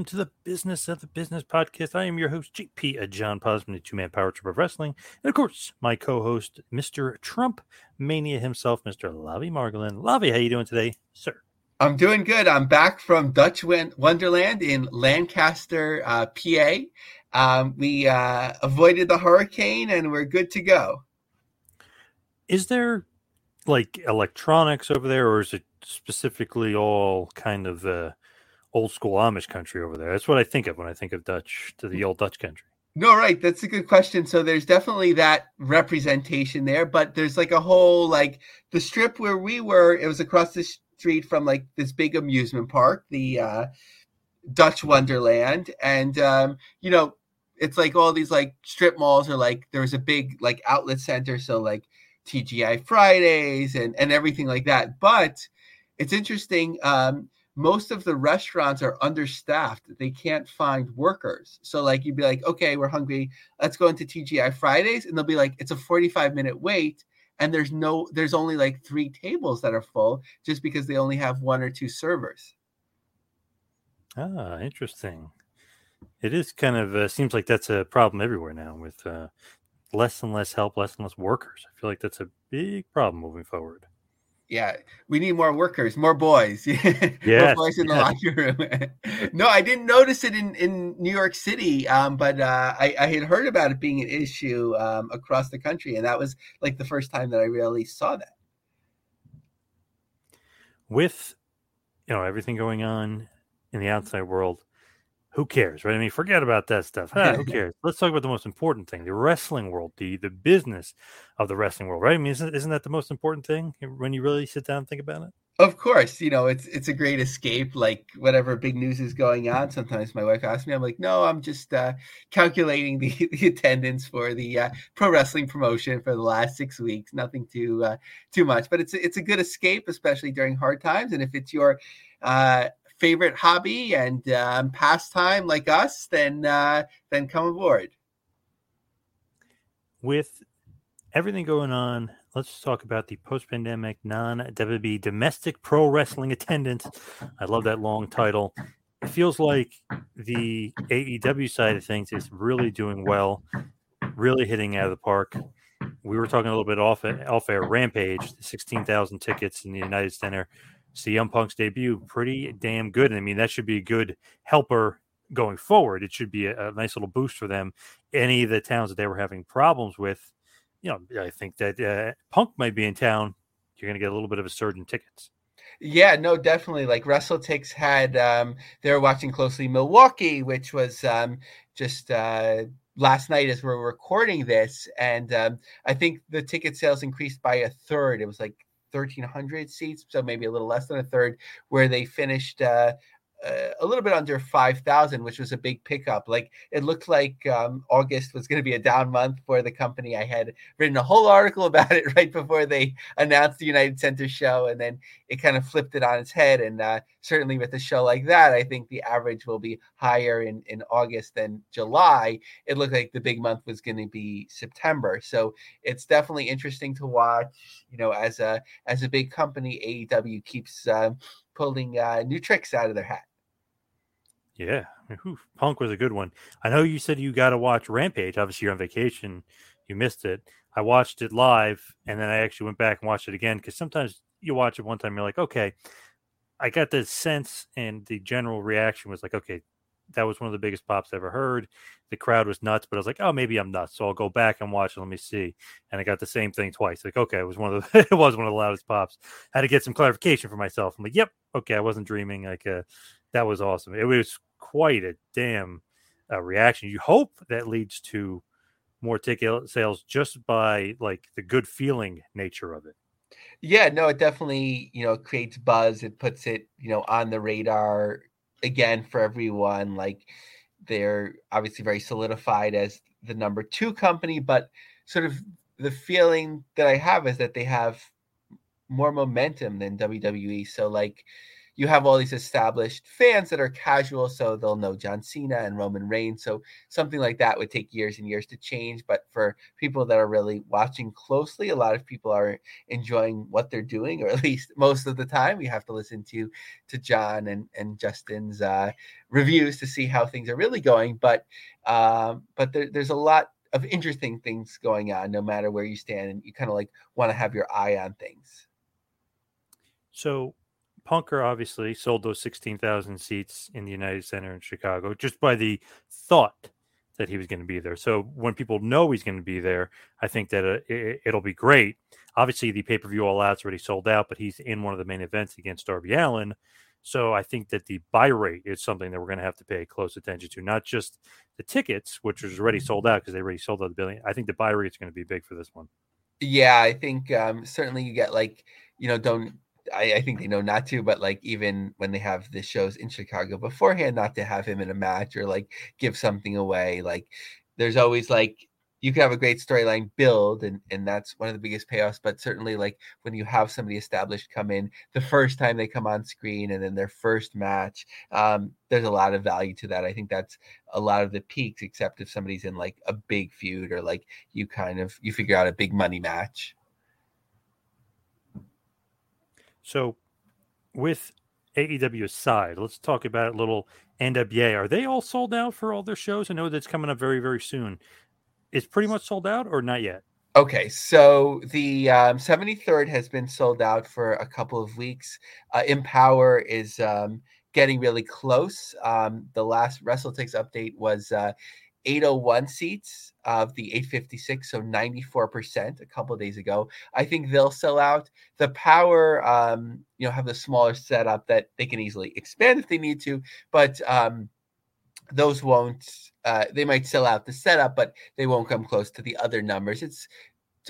Welcome to the Business of the Business podcast. I am your host, JP, a John Posman, the two man power trip of wrestling. And of course, my co host, Mr. Trump Mania himself, Mr. Lavie Margolin. Lavie, how are you doing today, sir? I'm doing good. I'm back from Dutch Wonderland in Lancaster, uh, PA. Um, we uh, avoided the hurricane and we're good to go. Is there like electronics over there, or is it specifically all kind of uh, old school Amish country over there? That's what I think of when I think of Dutch to the old Dutch country. No, right. That's a good question. So there's definitely that representation there, but there's like a whole like the strip where we were. It was across the street from like this big amusement park, the uh, Dutch Wonderland, and um, you know it's like all these like strip malls are like there was a big like outlet center, so like TGI Fridays and and everything like that. But it's interesting. Um, most of the restaurants are understaffed. They can't find workers. So like you'd be like, okay, we're hungry. Let's go into TGI Fridays, and they'll be like, it's a 45 minute wait, and there's no, there's only like three tables that are full just because they only have one or two servers. Ah, interesting. It is kind of uh, seems like that's a problem everywhere now with uh, less and less help, less and less workers. I feel like that's a big problem moving forward. Yeah, we need more workers, more boys. Yeah, more boys in the locker room. no, I didn't notice it in, in New York City, um, but uh, I, I had heard about it being an issue um, across the country, and that was like the first time that I really saw that. with you know everything going on in the outside world who cares right i mean forget about that stuff Ah, who cares let's talk about the most important thing the wrestling world the the business of the wrestling world right i mean isn't, isn't that the most important thing when you really sit down and think about it Of course, you know it's it's a great escape. Like whatever big news is going on. Sometimes my wife asks me, I'm like, no, I'm just uh, calculating the, the attendance for the uh, pro wrestling promotion for the last six weeks. Nothing too uh, too much, but it's it's a good escape, especially during hard times. And if it's your uh, favorite hobby and um, pastime like us, then uh, then come aboard. with everything going on let's talk about the post-pandemic non-wwe domestic pro wrestling attendance. I love that long title. It feels like the aew side of things is really doing well really hitting out of the park. We were talking a little bit off off air rampage the 16000 tickets in the united center cm punk's debut pretty damn good and i mean that should be a good helper going forward it should be a, a nice little boost for them any of the towns that they were having problems with you know, I think that uh, Punk might be in town. You're going to get a little bit of a surge in tickets. Yeah, no, definitely. Like WrestleTix had, um, they were watching closely Milwaukee, which was um, just uh, last night as we're recording this, and um, I think the ticket sales increased by a third. It was like 1,300 seats, so maybe a little less than a third, where they finished uh, uh, a little bit under 5,000, which was a big pickup. Like it looked like um, August was going to be a down month for the company. I had written a whole article about it right before they announced the United Center show, and then it kind of flipped it on its head. And uh, certainly with a show like that, I think the average will be higher in, in August than July. It looked like the big month was going to be September. So it's definitely interesting to watch. You know, as a as a big company, AEW keeps uh, pulling uh, new tricks out of their hat. Yeah, whew, Punk was a good one. I know you said you got to watch Rampage. Obviously, you're on vacation. You missed it. I watched it live, and then I actually went back and watched it again because sometimes you watch it one time, you're like, okay, I got the sense and the general reaction was like, okay, that was one of the biggest pops I ever heard. The crowd was nuts, but I was like, oh, maybe I'm nuts, so I'll go back and watch it. Let me see. And I got the same thing twice. Like, okay, it was one of the it was one of the loudest pops. I had to get some clarification for myself. I'm like, yep, okay, I wasn't dreaming. Like, uh, that was awesome. It was quite a damn uh, reaction. You hope that leads to more ticket sales just by like the good feeling nature of it. Yeah, no, it definitely, you know, creates buzz. It puts it, you know, on the radar again for everyone. Like they're obviously very solidified as the number two company, but sort of the feeling that I have is that they have more momentum than WWE. So like you have all these established fans that are casual, so they'll know John Cena and Roman Reigns. So something like that would take years and years to change. But for people that are really watching closely, a lot of people are enjoying what they're doing, or at least most of the time. We have to listen to to John and and Justin's uh, reviews to see how things are really going. But um, but there, there's a lot of interesting things going on, no matter where you stand, and you kind of like want to have your eye on things. So Punker obviously sold those 16,000 seats in the United Center in Chicago just by the thought that he was going to be there. So when people know he's going to be there, I think that uh, it, will be great. Obviously, the pay per view all out's already sold out, but he's in one of the main events against Darby Allin. So I think that the buy rate is something that we're going to have to pay close attention to, not just the tickets, which was already sold out because they already sold out the billion. I think the buy rate is going to be big for this one. Yeah, I think um, certainly you get like you know don't I, I, think they know not to, but like even when they have the shows in Chicago beforehand, not to have him in a match or like give something away. Like there's always like you can have a great storyline build and and that's one of the biggest payoffs but certainly like when you have somebody established come in the first time they come on screen and then their first match um, there's a lot of value to that i think that's a lot of the peaks except if somebody's in like a big feud or like you kind of you figure out a big money match so, with AEW aside, let's talk about a little NWA. Are they all sold out for all their shows? I know that's coming up very, very soon. Is pretty much sold out or not yet? Okay, so the um, 73rd has been sold out for a couple of weeks. Uh, EmPowerrr is um, getting really close. Um, the last WrestleTix update was uh, 801 seats of the 856, so 94% a couple days ago. I think they'll sell out. The Powerrr, um, you know, have the smaller setup that they can easily expand if they need to, but um, those won't. Uh, they might sell out the setup, but they won't come close to the other numbers. It's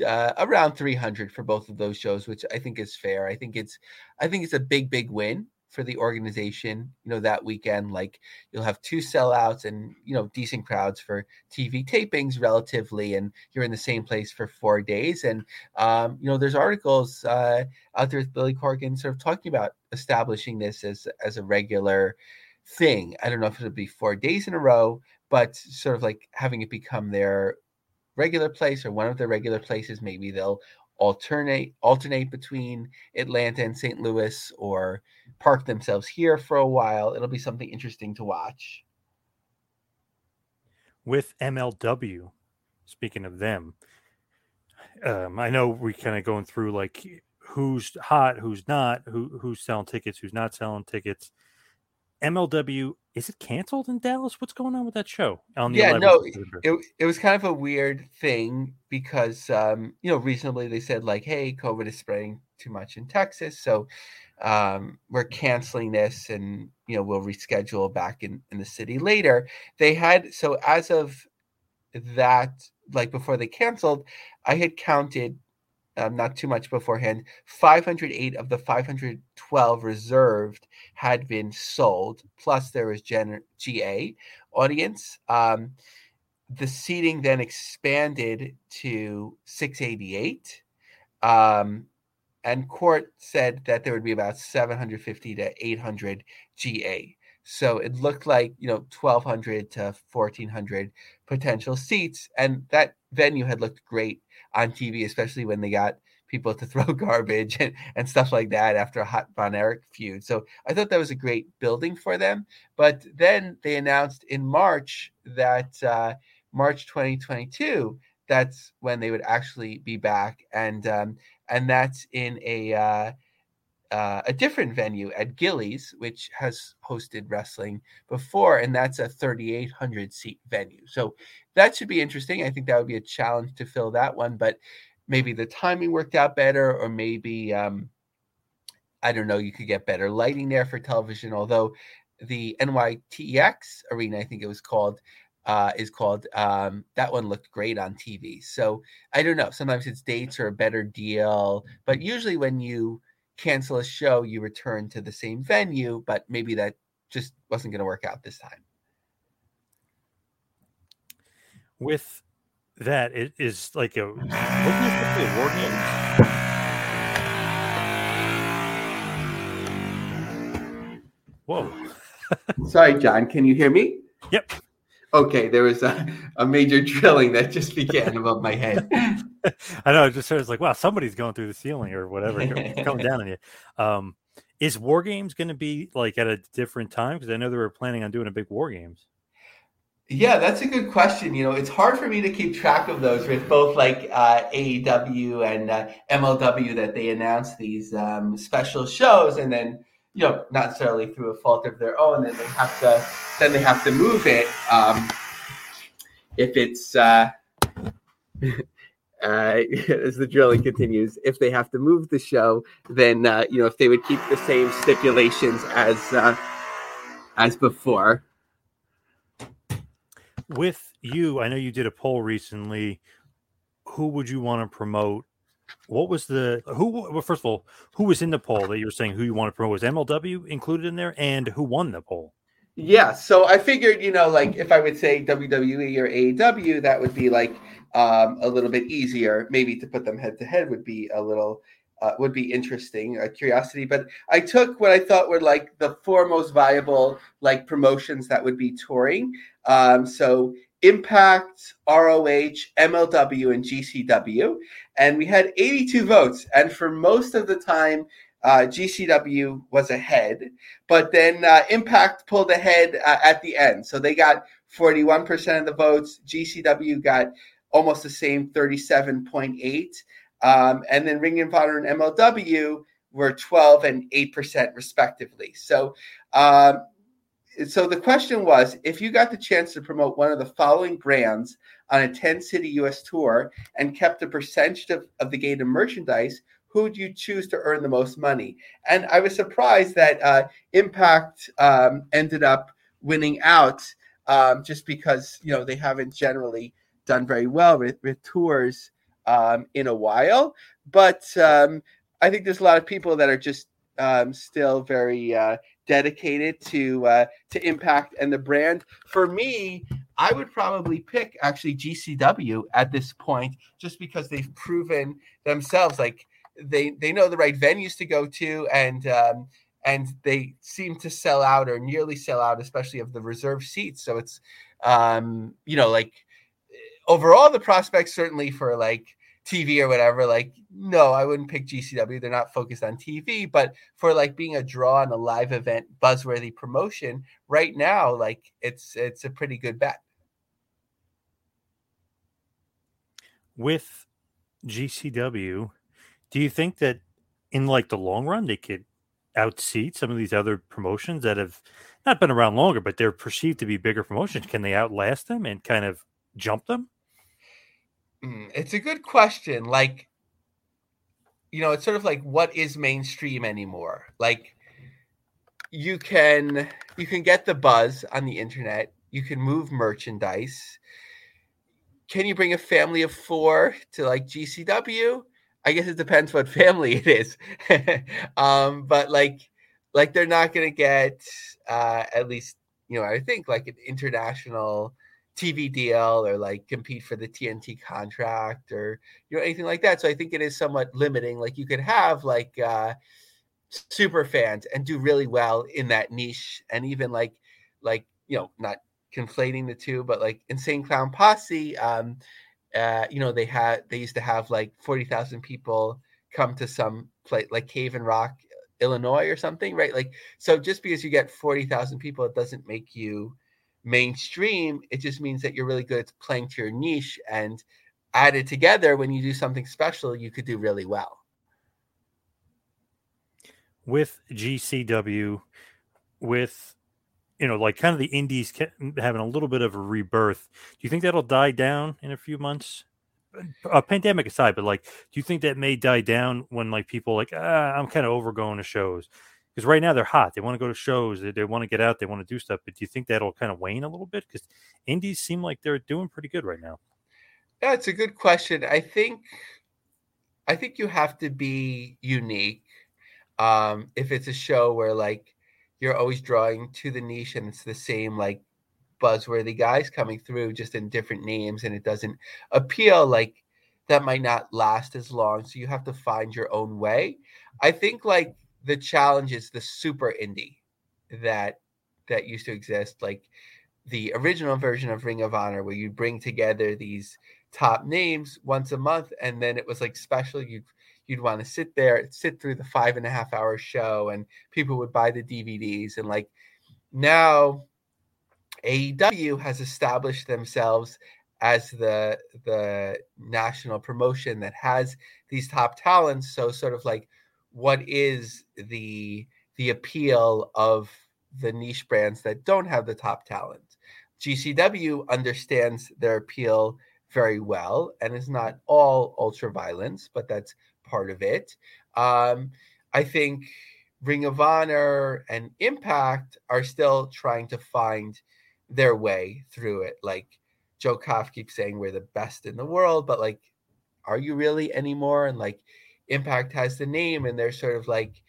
uh, around 300 for both of those shows, which I think is fair. I think it's, I think it's a big, big win for the organization, you know, that weekend. Like you'll have two sellouts and, you know, decent crowds for TV tapings relatively, and you're in the same place for four days. And, um, you know, there's articles uh, out there with Billy Corgan sort of talking about establishing this as, as a regular thing. I don't know if it'll be four days in a row, but sort of like having it become their regular place or one of the regular places. Maybe they'll alternate alternate between Atlanta and St. Louis or park themselves here for a while. It'll be something interesting to watch. With MLW, speaking of them, um, I know we kind of going through like who's hot, who's not, who who's selling tickets, who's not selling tickets. MLW is it canceled in Dallas? What's going on with that show? On the yeah, no, it, it was kind of a weird thing because um, you know reasonably they said like, hey, COVID is spreading too much in Texas, so um, we're canceling this and you know we'll reschedule back in in the city later they had so as of that like before they canceled i had counted um, not too much beforehand 508 of the 512 reserved had been sold plus there was Gen- ga audience um, the seating then expanded to 688 um, and Court said that there would be about 750 to 800 GA. So it looked like, you know, 1200 to 1400 potential seats. And that venue had looked great on TV, especially when they got people to throw garbage and, and stuff like that after a hot Von Erich feud. So I thought that was a great building for them. But then they announced in March that uh, March 2022, that's when they would actually be back. And um, and that's in a uh, uh, a different venue at Gilley's, which has hosted wrestling before, and that's a 3,800 seat venue. So that should be interesting. I think that would be a challenge to fill that one, but maybe the timing worked out better, or maybe um, I don't know. You could get better lighting there for television. Although the NYTEX arena, I think it was called, uh, is called. Um, that one looked great on TV. So I don't know. Sometimes it's dates or a better deal, but usually when you cancel a show, you return to the same venue. But maybe that just wasn't going to work out this time. With that, it is like a, a war game. Whoa. Sorry, John. Can you hear me? Yep. Okay, there was a, a major drilling that just began above my head. I know. It just was like, wow, somebody's going through the ceiling or whatever, coming down on you. Um, is War Games going to be like at a different time? Because I know they were planning on doing a big War Games. Yeah, that's a good question. You know, it's hard for me to keep track of those with both like uh, AEW and uh, MLW that they announce these um, special shows, and then you know, not necessarily through a fault of their own, then they have to then they have to move it. Um, if it's uh, uh, as the drilling continues, if they have to move the show, then uh, you know if they would keep the same stipulations as uh, as before. With you, I know you did a poll recently. Who would you want to promote what was the who? Well, first of all, who was in the poll that you were saying who you want to promote? Was MLW included in there, and who won the poll? Yeah, so I figured, you know, like if I would say WWE or AEW, that would be like um, a little bit easier. Maybe to put them head to head would be a little uh, would be interesting, a curiosity. But I took what I thought were like the four most viable like promotions that would be touring. Um, so Impact, ROH, MLW, and GCW. And we had 82 votes. And for most of the time, uh, GCW was ahead. But then uh, Impact pulled ahead uh, at the end. So they got 41% of the votes. GCW got almost the same 37.8. Um, and then Ring of Honor and MLW were 12 and 8% respectively. So um, so the question was if you got the chance to promote one of the following brands on a 10 city US tour and kept a percentage of, of the gain of merchandise, who would you choose to earn the most money? And I was surprised that uh, Impact um, ended up winning out um, just because you know they haven't generally done very well with, with tours um, in a while. But um, I think there's a lot of people that are just um, still very uh, dedicated to uh, to Impact and the brand. For me, I would probably pick actually GCW at this point, just because they've proven themselves like they they know the right venues to go to, and um, and they seem to sell out or nearly sell out, especially of the reserve seats. So it's um, you know like overall the prospects certainly for like TV or whatever, like no, I wouldn't pick GCW. They're not focused on TV, but for like being a draw on a live event, buzzworthy promotion right now, like it's it's a pretty good bet. With GCW, do you think that in like the long run they could outseat some of these other promotions that have not been around longer, but they're perceived to be bigger promotions? Can they outlast them and kind of jump them? Mm, it's a good question. Like, you know, it's sort of like what is mainstream anymore? Like you can you can get the buzz on the internet, you can move merchandise. Can you bring a family of four to like GCW? I guess it depends what family it is. um, but like like they're not gonna get uh at least you know, I think like an international TV deal or like compete for the TNT contract or you know anything like that. So I think it is somewhat limiting. Like you could have like uh super fans and do really well in that niche and even like like you know not conflating the two but like insane clown posse um uh you know they had they used to have like 40,000 people come to some place like Cave-In-Rock illinois or something right like so just because you get 40,000 people it doesn't make you mainstream it just means that you're really good at playing to your niche and added together when you do something special you could do really well with GCW, with you know, like kind of the indies having a little bit of a rebirth. Do you think that'll die down in a few months? A pandemic aside, but like, do you think that may die down when like people like, ah, I'm kind of over going to shows? Because right now they're hot. They want to go to shows. They, they want to get out. They want to do stuff. But do you think that'll kind of wane a little bit? Because indies seem like they're doing pretty good right now. Yeah, it's a good question. I think, I think you have to be unique um, if it's a show where like you're always drawing to the niche and it's the same like buzzworthy guys coming through just in different names and it doesn't appeal like that might not last as long so you have to find your own way i think like the challenge is the super indie that that used to exist like the original version of ring of honor where you bring together these top names once a month and then it was like special You'd you'd want to sit there, sit through the five and a half hour show, and people would buy the DVDs. And like now, AEW has established themselves as the the national promotion that has these top talents. So sort of like what is the the appeal of the niche brands that don't have the top talent? GCW understands their appeal very well and is not all ultra violence, but that's part of it. Um, I think Ring of Honor and Impact are still trying to find their way through it. Like Joe Koff keeps saying we're the best in the world, but like, are you really anymore? And like Impact has the name and they're sort of like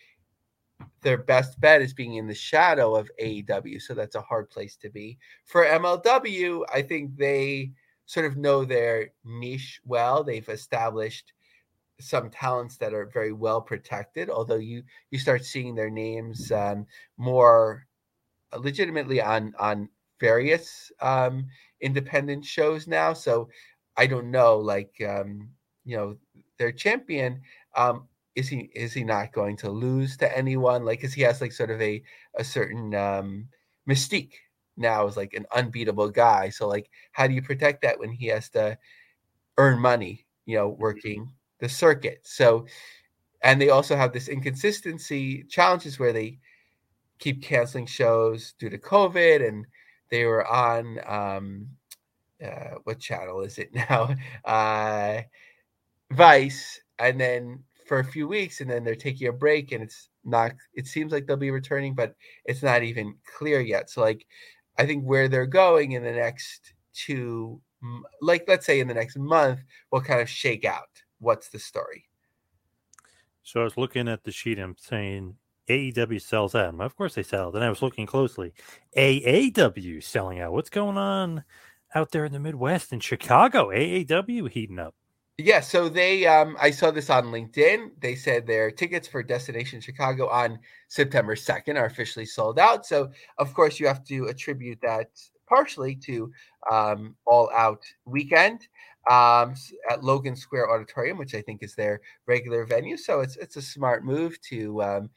their best bet is being in the shadow of AEW. So that's a hard place to be. For MLW, I think they sort of know their niche well. They've established some talents that are very well protected. Although you you start seeing their names um, more legitimately on on various um, independent shows now. So I don't know, like um, you know, their champion. Um, is he is he not going to lose to anyone? Like, because he has like sort of a a certain um, mystique now as like an unbeatable guy. So like, how do you protect that when he has to earn money? You know, working the circuit. So, and they also have this inconsistency challenges where they keep canceling shows due to COVID, and they were on um, uh, what channel is it now? Uh, Vice, and then for a few weeks, and then they're taking a break, and it's not. It seems like they'll be returning, but it's not even clear yet. So, like, I think where they're going in the next two, like, let's say in the next month, will kind of shake out what's the story? So I was looking at the sheet. I'm saying AEW sells out. Of course they sell. Then I was looking closely. AAW selling out. What's going on out there in the Midwest in Chicago? AAW heating up. Yeah, so they um I saw this on LinkedIn. They said their tickets for Destination Chicago on September 2nd are officially sold out. So of course you have to attribute that partially to um all out weekend um, at Logan Square Auditorium, which I think is their regular venue. So it's it's a smart move to um,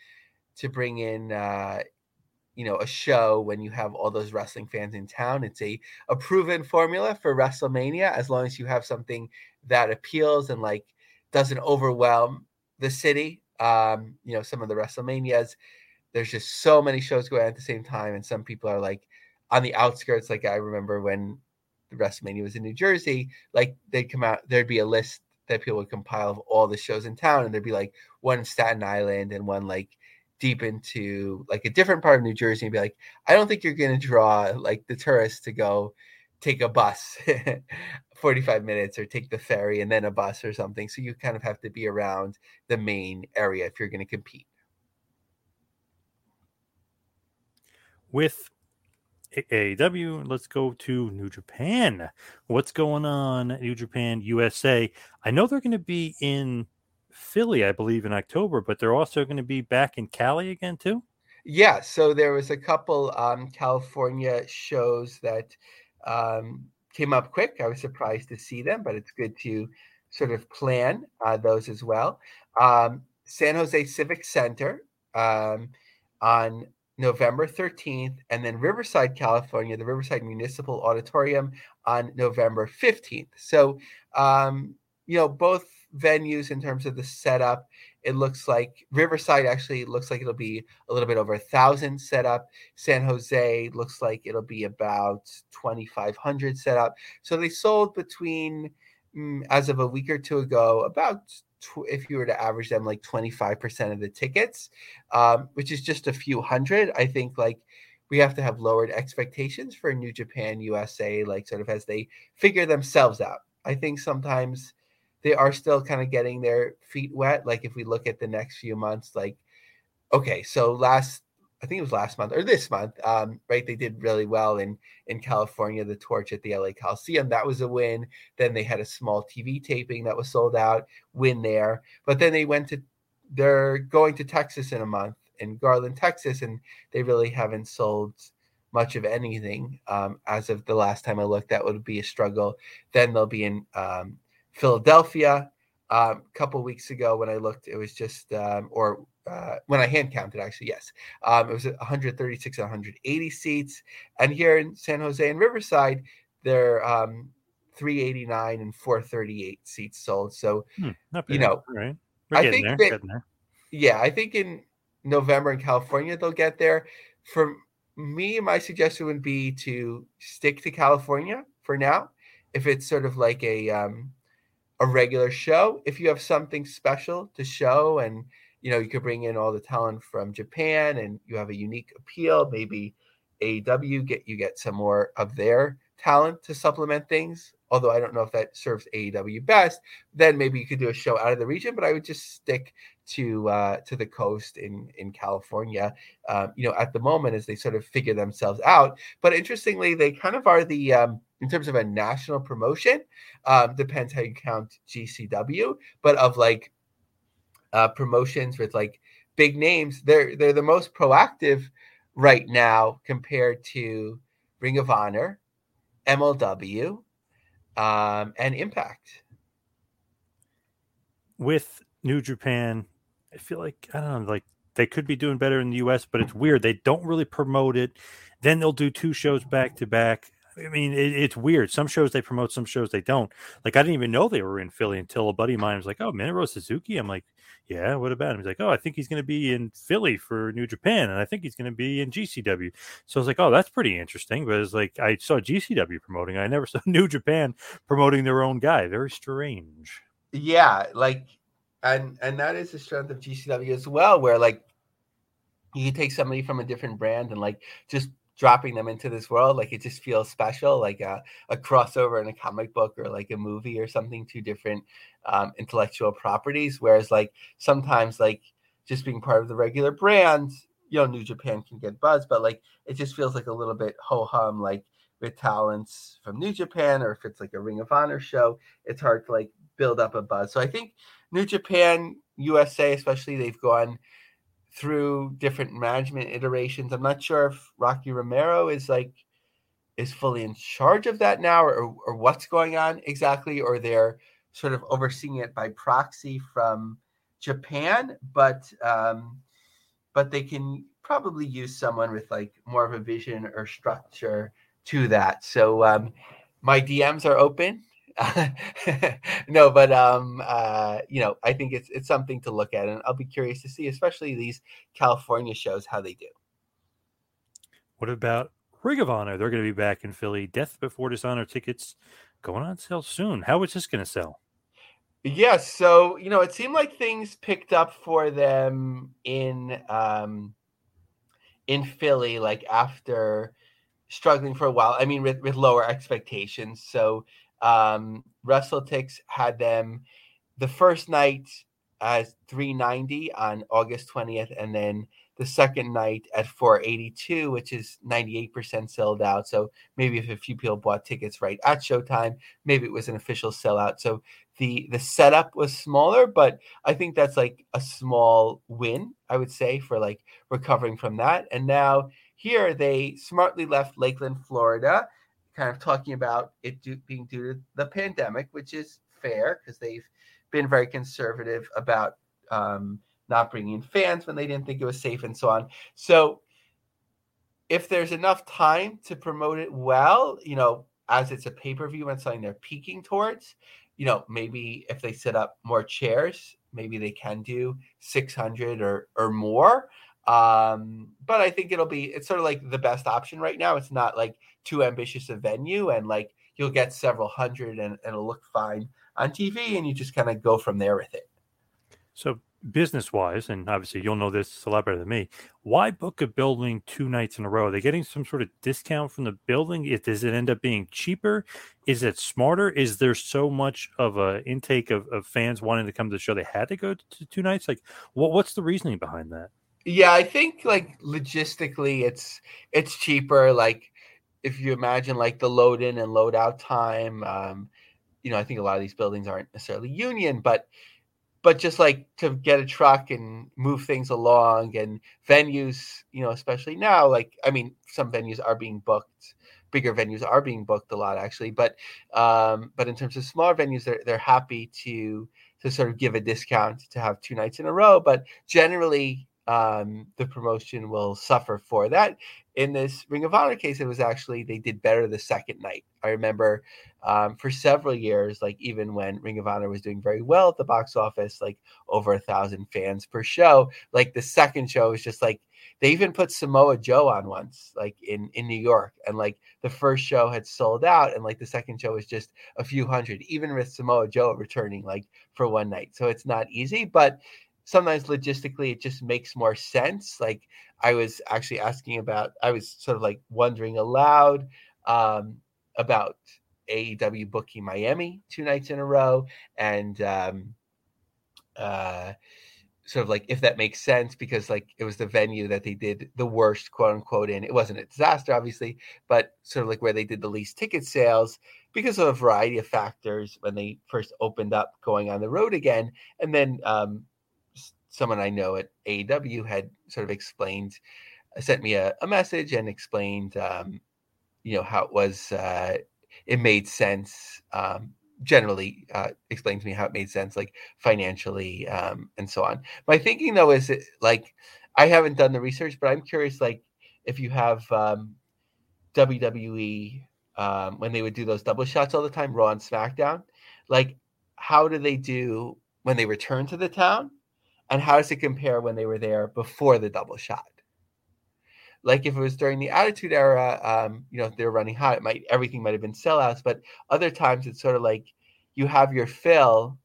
to bring in uh, you know a show when you have all those wrestling fans in town. It's a a proven formula for WrestleMania as long as you have something that appeals and like doesn't overwhelm the city. Um, you know, some of the WrestleManias, there's just so many shows going on at the same time, and some people are like on the outskirts. Like I remember when the WrestleMania was in New Jersey, like they'd come out, there'd be a list that people would compile of all the shows in town, and there'd be like one Staten Island and one like deep into like a different part of New Jersey, and be like, I don't think you're going to draw like the tourists to go take a bus 45 minutes or take the ferry and then a bus or something. So you kind of have to be around the main area if you're going to compete. With AEW, let's go to New Japan. What's going on, New Japan USA? I know they're going to be in Philly, I believe, in October, but they're also going to be back in Cali again, too. Yeah, so there was a couple um, California shows that um, came up quick. I was surprised to see them, but it's good to sort of plan uh, those as well. Um, San Jose Civic Center um, on November 13th, and then Riverside, California, the Riverside Municipal Auditorium on November 15th. So, um, you know, both venues in terms of the setup, it looks like Riverside actually looks like it'll be a little bit over a thousand set up. San Jose looks like it'll be about 2,500 set up. So they sold between, mm, as of a week or two ago, about if you were to average them like 25% of the tickets, um, which is just a few hundred, I think like we have to have lowered expectations for New Japan USA, like sort of as they figure themselves out. I think sometimes they are still kind of getting their feet wet. Like if we look at the next few months, like, okay, so last I think it was last month or this month, um, right? They did really well in in California, the torch at the LA Coliseum. That was a win. Then they had a small TV taping that was sold out, win there. But then they went to they're going to Texas in a month in Garland, Texas, and they really haven't sold much of anything um, as of the last time I looked. That would be a struggle. Then they'll be in um, Philadelphia. A um, couple weeks ago, when I looked, it was just, um, or uh, when I hand counted, actually, yes, um, it was 136 and 180 seats. And here in San Jose and Riverside, they're um, 389 and 438 seats sold. So, hmm, you know, right. I think there, that, yeah, I think in November in California they'll get there. For me, my suggestion would be to stick to California for now. If it's sort of like a um, a regular show. If you have something special to show and you know you could bring in all the talent from Japan and you have a unique appeal, maybe AEW get you get some more of their talent to supplement things. Although I don't know if that serves AEW best, then maybe you could do a show out of the region. But I would just stick to uh, to the coast in in California. Um, you know, at the moment as they sort of figure themselves out. But interestingly, they kind of are the um, in terms of a national promotion. Um, depends how you count GCW, but of like uh, promotions with like big names, they're they're the most proactive right now compared to Ring of Honor, MLW, um, and Impact. With New Japan, I feel like I don't know, like they could be doing better in the US, but it's weird. They don't really promote it. Then they'll do two shows back to back. I mean, it, it's weird. Some shows they promote, some shows they don't. Like I didn't even know they were in Philly until a buddy of mine was like, "Oh, Minoru Suzuki." I'm like, "Yeah, what about him?" He's like, "Oh, I think he's going to be in Philly for New Japan, and I think he's going to be in GCW." So I was like, "Oh, that's pretty interesting." But it's like I saw GCW promoting. I never saw New Japan promoting their own guy. Very strange. Yeah, like, and and that is the strength of GCW as well, where like you take somebody from a different brand and like just dropping them into this world like it just feels special like a, a crossover in a comic book or like a movie or something two different um, intellectual properties whereas like sometimes like just being part of the regular brand you know new japan can get buzz but like it just feels like a little bit ho-hum like with talents from new japan or if it's like a ring of honor show it's hard to like build up a buzz. So i think new japan usa especially they've gone through different management iterations. I'm not sure if Rocky Romero is like is fully in charge of that now or, or what's going on exactly, or they're sort of overseeing it by proxy from Japan, but um, but they can probably use someone with like more of a vision or structure to that. So um, my DMs are open. no, but um, uh, you know, I think it's it's something to look at, and I'll be curious to see, especially these California shows, how they do. What about Ring of Honor? They're going to be back in Philly. Death Before Dishonor tickets going on sale soon. How is this going to sell? Yes, so you know, it seemed like things picked up for them in um in Philly, like after struggling for a while. I mean, with, with lower expectations. So um WrestleTix had them the first night as 390 on August 20th, and then the second night at 482, which is 98% sold out. So maybe if a few people bought tickets right at showtime, maybe it was an official sellout. So the the setup was smaller, but I think that's like a small win, I would say, for like recovering from that. And now here they smartly left Lakeland, Florida, kind of talking about it do, being due to the pandemic, which is fair because they've been very conservative about um, not bringing in fans when they didn't think it was safe and so on. So if there's enough time to promote it well, you know, as it's a pay per view and something they're peaking towards, you know, maybe if they set up more chairs, maybe they can do 600 or or more. Um, but I think it'll be it's sort of like the best option right now. It's not like too ambitious a venue, and like you'll get several hundred and, and it'll look fine on TV, and you just kind of go from there with it. So business wise, and obviously you'll know this a lot better than me, why book a building two nights in a row? Are they getting some sort of discount from the building? It, does it end up being cheaper? Is it smarter? Is there so much of a intake of, of fans wanting to come to the show they had to go to two nights? Like, what what's the reasoning behind that? Yeah, I think like logistically, it's it's cheaper. Like if you imagine like the load in and load out time, um, you know, I think a lot of these buildings aren't necessarily union, but but just like to get a truck and move things along and venues, you know, especially now, like I mean, some venues are being booked, bigger venues are being booked a lot actually, but um, but in terms of smaller venues, they're they're happy to to sort of give a discount to have two nights in a row, but generally um, the promotion will suffer for that. In this Ring of Honor case, it was actually they did better the second night. I remember um, for several years, like even when Ring of Honor was doing very well at the box office, like over a thousand fans per show, like the second show was just like they even put Samoa Joe on once, like in in New York, and like the first show had sold out, and like the second show was just a few hundred, even with Samoa Joe returning like for one night. So it's not easy, but sometimes logistically it just makes more sense. Like I was actually asking about, I was sort of like wondering aloud um, about AEW booking Miami two nights in a row, and um, uh, sort of like if that makes sense because like it was the venue that they did the worst quote unquote in. It wasn't a disaster, obviously, but sort of like where they did the least ticket sales because of a variety of factors when they first opened up going on the road again, and then um, someone I know at AEW had sort of explained, uh, sent me a, a message and explained, um, you know, how it was, uh, it made sense. Um, generally, uh, explained to me how it made sense, like financially um, and so on. My thinking though is like, I haven't done the research, but I'm curious, like, if you have um, WWE um, when they would do those double shots all the time, Raw and SmackDown, like, how do they do when they return to the town? And how does it compare when they were there before the double shot? Like if it was during the Attitude Era, um, you know, they're running hot, it might everything might have been sellouts, but other times it's sort of like you have your fill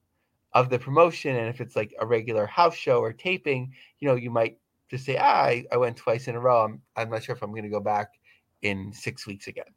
of the promotion, and if it's like a regular house show or taping, you know, you might just say, ah, I, I went twice in a row. I'm I'm not sure if I'm going to go back in six weeks again.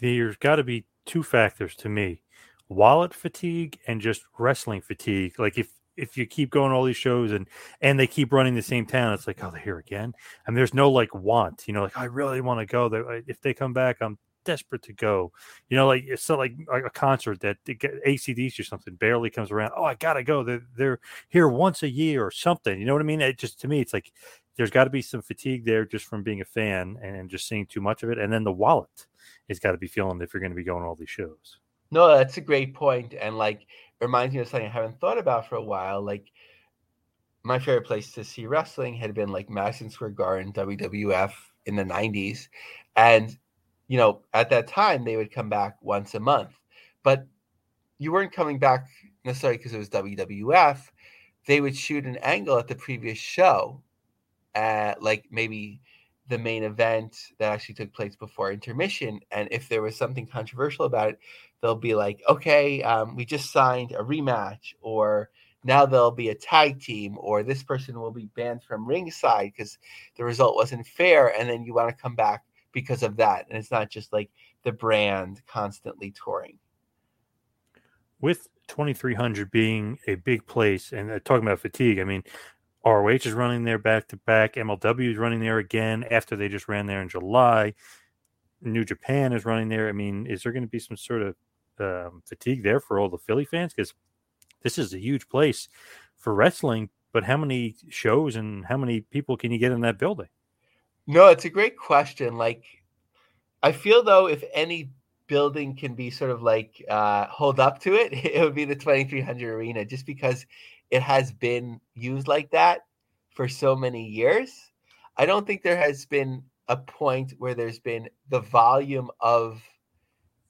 There's got to be two factors to me wallet fatigue and just wrestling fatigue. Like if if you keep going all these shows and and they keep running the same town, it's like, oh, they're here again. And there's no like want, you know, like I really want to go. If they come back, I'm desperate to go. You know, like it's not like a concert that ACDC or something barely comes around. Oh, I gotta go. They're they're here once a year or something. You know what I mean? It just to me, it's like there's got to be some fatigue there just from being a fan and just seeing too much of it. And then the wallet has got to be feeling if you're going to be going all these shows. No, that's a great point. And like reminds me of something I haven't thought about for a while. Like my favorite place to see wrestling had been like Madison Square Garden, WWF in the 90s. And, you know, at that time they would come back once a month. But you weren't coming back necessarily because it was WWF. They would shoot an angle at the previous show, at like maybe the main event that actually took place before intermission. And if there was something controversial about it, they'll be like, okay, um, we just signed a rematch, or now there'll be a tag team, or this person will be banned from ringside because the result wasn't fair. And then you want to come back because of that. And it's not just like the brand constantly touring. With 2300 being a big place and uh, talking about fatigue, I mean, ROH is running there back to back. MLW is running there again after they just ran there in July. New Japan is running there. I mean, is there going to be some sort of um, fatigue there for all the Philly fans? Because this is a huge place for wrestling, but how many shows and how many people can you get in that building? No, it's a great question. Like, I feel though, if any building can be sort of like uh, hold up to it, it would be the 2300 Arena, just because it has been used like that for so many years. I don't think there has been a point where there's been the volume of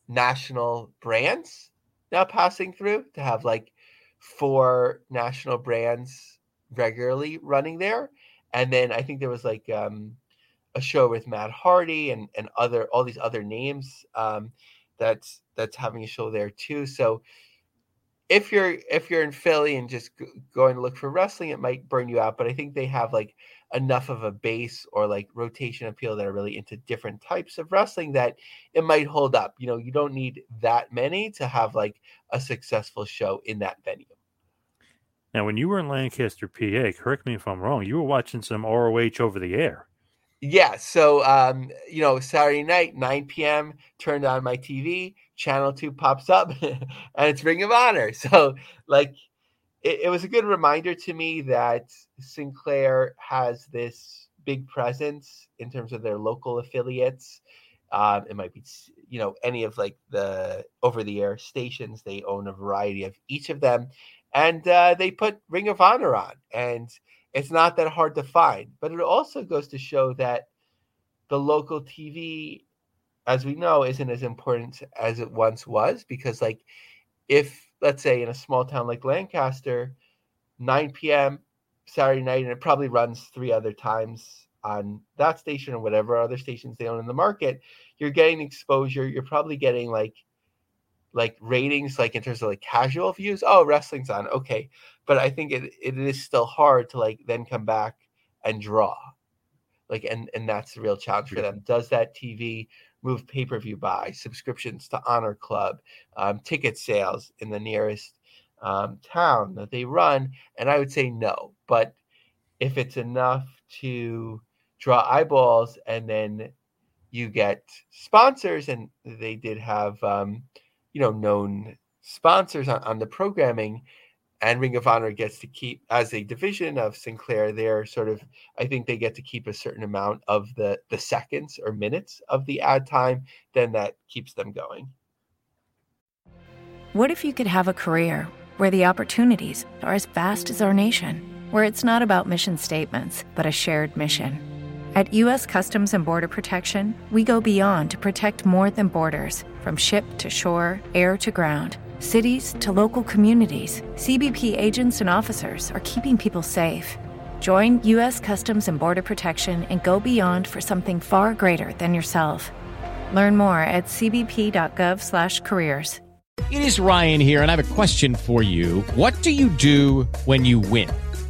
national brands now passing through to have like four national brands regularly running there. And then I think there was like um, a show with Matt Hardy and, and other all these other names um, that's that's having a show there too. So if you're if you're in Philly and just going to look for wrestling, it might burn you out. But I think they have like enough of a base or like rotation appeal that are really into different types of wrestling that it might hold up. You know, you don't need that many to have like a successful show in that venue. Now, when you were in Lancaster, PA, correct me if I'm wrong, you were watching some ROH over the air. Yeah. So, um, you know, Saturday night, 9 p.m., turned on my TV, channel two pops up, and it's Ring of Honor. So, like, it, it, was a good reminder to me that Sinclair has this big presence in terms of their local affiliates. Um, it might be, you know, any of like the over the air stations. They own a variety of each of them. And uh, they put Ring of Honor on. And it's not that hard to find. But it also goes to show that the local TV, as we know, isn't as important as it once was. Because, like, if let's say in a small town like Lancaster, 9 p.m. Saturday night, and it probably runs three other times on that station or whatever other stations they own in the market, you're getting exposure. You're probably getting like like ratings, like in terms of like casual views. Oh, wrestling's on. Okay. But I think it, it is still hard to like then come back and draw. Like and and that's the real challenge for them. Does that TV move pay-per-view buy, subscriptions to Honor Club, um, ticket sales in the nearest um, town that they run? And I would say no. But if it's enough to draw eyeballs and then you get sponsors and they did have um, you know known sponsors on, on the programming and Ring of Honor gets to keep as a division of Sinclair. They're sort of, I think they get to keep a certain amount of the the seconds or minutes of the ad time. Then that keeps them going. What if you could have a career where the opportunities are as vast as our nation, where it's not about mission statements but a shared mission? At U.S. Customs and Border Protection, we go beyond to protect more than borders from ship to shore, air to ground, cities to local communities. CBP agents and officers are keeping people safe. Join U.S. Customs and Border Protection and go beyond for something far greater than yourself. Learn more at cbp.gov/careers. It is Ryan here, and I have a question for you. What do you do when you win?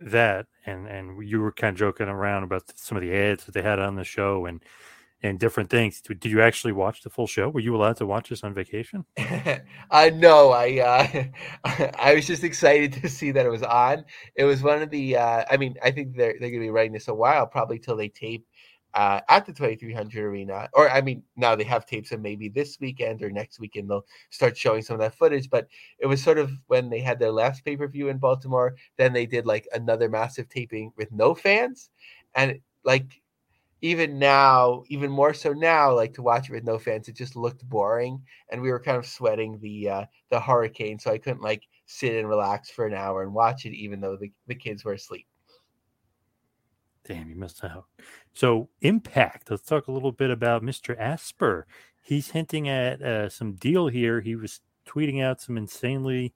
that and and you were kind of joking around about some of the ads that they had on the show and and different things. Did you actually watch the full show? Were you allowed to watch this on vacation? I no i uh i was just excited to see that it was on. It was one of the uh i mean i think they're they're gonna be writing this a while probably till they tape uh, at the 2300 arena or i mean now they have tapes and maybe this weekend or next weekend they'll start showing some of that footage but it was sort of when they had their last pay-per-view in baltimore then they did like another massive taping with no fans and like even now, even more so now, like to watch it with no fans, it just looked boring, and we were kind of sweating the uh, the hurricane, so I couldn't like sit and relax for an hour and watch it, even though the, the kids were asleep. Damn, you missed out. So, Impact. Let's talk a little bit about Mr. Asper. He's hinting at uh, some deal here. He was tweeting out some insanely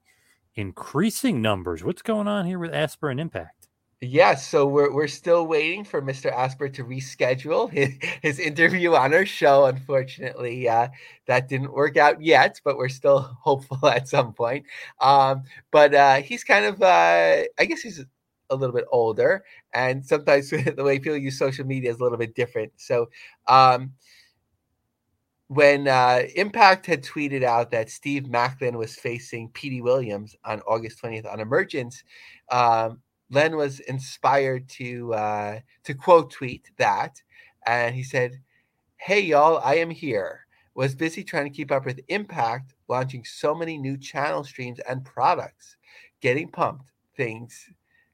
increasing numbers. What's going on here with Asper and Impact? Yes, so we're we're still waiting for Mr. Asper to reschedule his, his interview on our show. Unfortunately, uh, that didn't work out yet, but we're still hopeful at some point. Um, but uh, he's kind of, uh, I guess he's a little bit older, and sometimes the way people use social media is a little bit different. So, um, when uh, Impact had tweeted out that Steve Maclin was facing Petey Williams on August 20th on Emergence, um, Len was inspired to uh, to quote tweet that, and he said, "Hey y'all, I am here. Was busy trying to keep up with Impact, launching so many new channel streams and products, getting pumped things."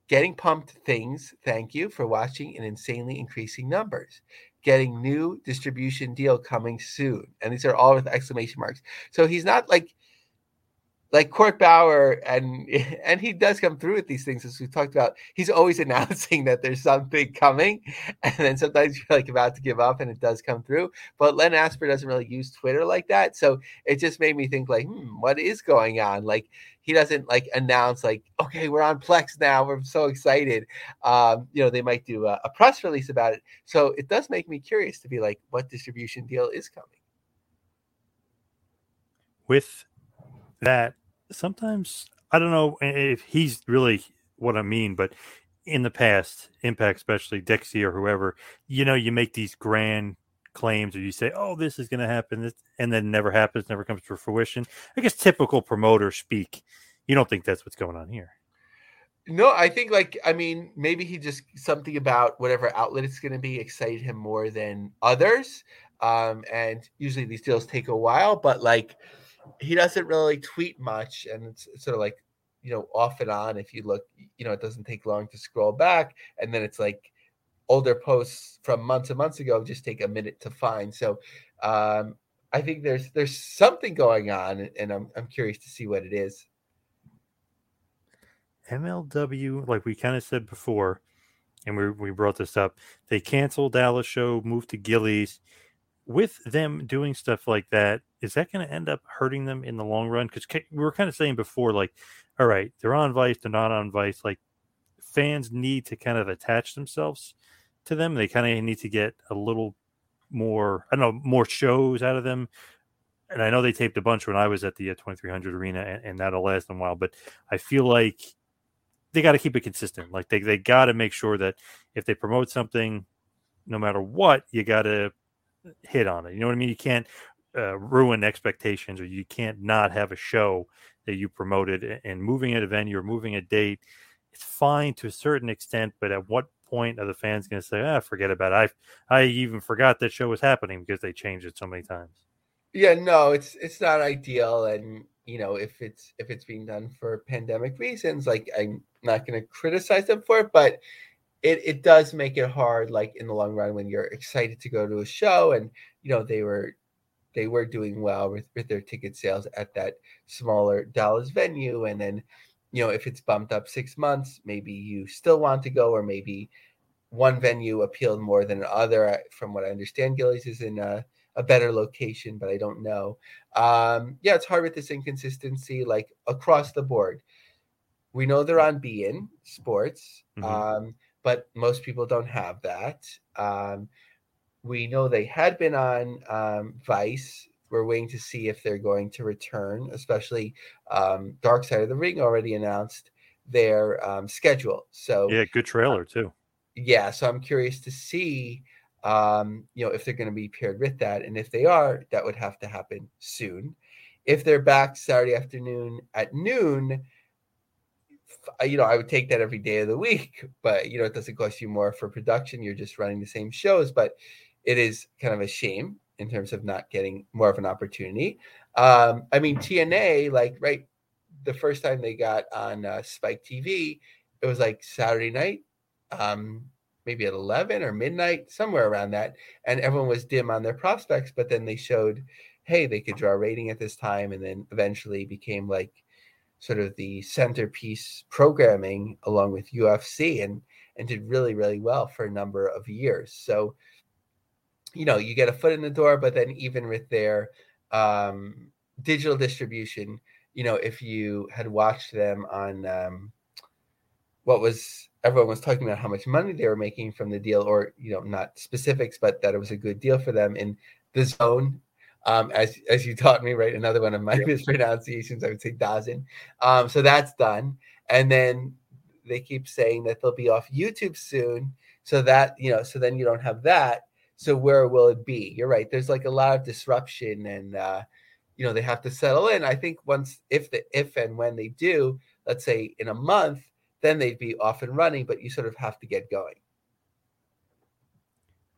Getting pumped things. Thank you for watching in insanely increasing numbers getting new distribution deal coming soon. And these are all with exclamation marks. So he's not like like Court Bauer, and and he does come through with these things as we've talked about. He's always announcing that there's something coming, and then sometimes you're like about to give up, and it does come through. But Len Asper doesn't really use Twitter like that, so it just made me think like, hmm, what is going on? Like he doesn't like announce like, okay, we're on Plex now. We're so excited. Um, you know, they might do a, a press release about it. So it does make me curious to be like, what distribution deal is coming? With that sometimes I don't know if he's really what I mean, but in the past, Impact, especially Dixie or whoever, you know, you make these grand claims or you say, "Oh, this is going to happen," and then never happens, never comes to fruition. I guess typical promoter speak. You don't think that's what's going on here? No, I think like I mean maybe he just something about whatever outlet it's going to be excited him more than others. Um, and usually these deals take a while, but like he doesn't really tweet much, and it's, it's sort of like you know off and on. If you look, you know, it doesn't take long to scroll back, and then it's like older posts from months and months ago just take a minute to find. So um, I think there's there's something going on, and I'm I'm curious to see what it is. MLW, like we kind of said before, and we we brought this up, they canceled Dallas show, moved to Gilley's. with them doing stuff like that, is that going to end up hurting them in the long run? Because we were kind of saying before, like, all right, they're on Vice, they're not on Vice. Like, fans need to kind of attach themselves to them. They kind of need to get a little more, I don't know, more shows out of them. And I know they taped a bunch when I was at the uh, 2300 arena, and, and that'll last a while. But I feel like they got to keep it consistent. Like they they got to make sure that if they promote something, no matter what, you got to hit on it. You know what I mean? You can't uh, ruin expectations, or you can't not have a show that you promoted. And moving at a venue or moving a date, it's fine to a certain extent, but at what point are the fans going to say, "Ah, forget about it"? I I even forgot that show was happening because they changed it so many times. Yeah, no, it's it's not ideal, and you know if it's if it's being done for pandemic reasons, like I'm not going to criticize them for it, but it, it does make it hard like in the long run when you're excited to go to a show and you know they were they were doing well with, with their ticket sales at that smaller Dallas venue and then you know if it's bumped up six months maybe you still want to go or maybe one venue appealed more than another from what I understand Gilley's is in a, a better location but I don't know um yeah it's hard with this inconsistency like across the board we know they're on beIN Sports mm-hmm. um but most people don't have that. Um, we know they had been on um, Vice. We're waiting to see if they're going to return, especially um, Dark Side of the Ring already announced their um, schedule. So yeah, good trailer too. Yeah, so I'm curious to see, um, you know, if they're going to be paired with that, and if they are, that would have to happen soon. If they're back Saturday afternoon at noon, you know, I would take that every day of the week, but you know, it doesn't cost you more for production. You're just running the same shows, but it is kind of a shame in terms of not getting more of an opportunity. Um, I mean, TNA, like, right, the first time they got on uh, Spike TV, it was like Saturday night, um, maybe at 11 or midnight, somewhere around that. And everyone was dim on their prospects, but then they showed, hey, they could draw rating at this time, and then eventually became like sort of the centerpiece programming along with UFC and and did really, really well for a number of years. So, you know, you get a foot in the door, but then even with their um, digital distribution, you know, if you had watched them on um, what was everyone was talking about how much money they were making from the deal, or you know, not specifics, but that it was a good deal for them in the zone. Um, as as you taught me, right? Another one of my mispronunciations, I would say dozen. Um, so that's done, and then they keep saying that they'll be off YouTube soon. So that you know, so then you don't have that. So where will it be? You're right. There's like a lot of disruption, and uh, you know they have to settle in. I think once, if the if and when they do, let's say in a month, then they'd be off and running. But you sort of have to get going.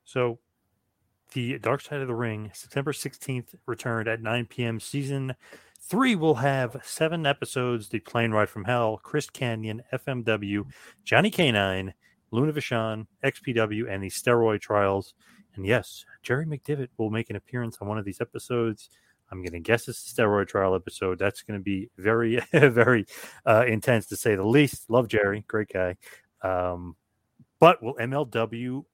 So, the Dark Side of the Ring, September 16th, returned at 9 p.m. Season three will have seven episodes The Plane Ride from Hell, Chris Kanyon, FMW, Johnny K-9, Luna Vachon, XPW, and the Steroid Trials. And yes, Jerry McDevitt will make an appearance on one of these episodes. I'm going to guess it's a steroid trial episode. That's going to be very, very uh, intense to say the least. Love Jerry, great guy. Um, but will MLW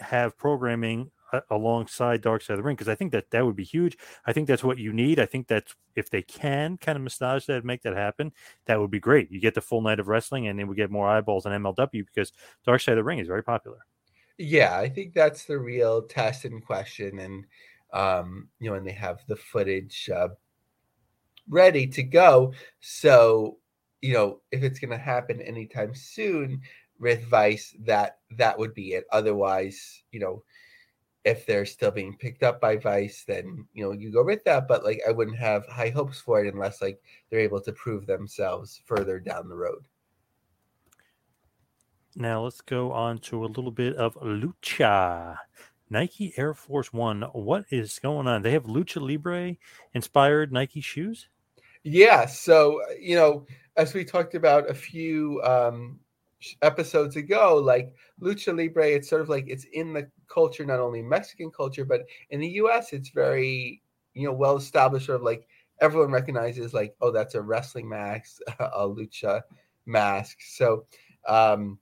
have programming uh, alongside Dark Side of the Ring? Because I think that that would be huge. I think that's what you need. I think that's if they can kind of massage that, make that happen, that would be great. You get the full night of wrestling, and then we get more eyeballs on MLW because Dark Side of the Ring is very popular. Yeah, I think that's the real test in question, and um, you know, and they have the footage uh, ready to go. So, you know, if it's going to happen anytime soon with Vice, that that would be it. Otherwise, you know, if they're still being picked up by Vice, then you know you go with that. But like, I wouldn't have high hopes for it unless like they're able to prove themselves further down the road. Now let's go on to a little bit of lucha. Nike Air Force One. What is going on? They have lucha libre inspired Nike shoes. Yeah. So you know, as we talked about a few um, episodes ago, like lucha libre, it's sort of like it's in the culture, not only Mexican culture, but in the U.S., it's very you know well established. Sort of like everyone recognizes, like, oh, that's a wrestling mask, a lucha mask. So. Um,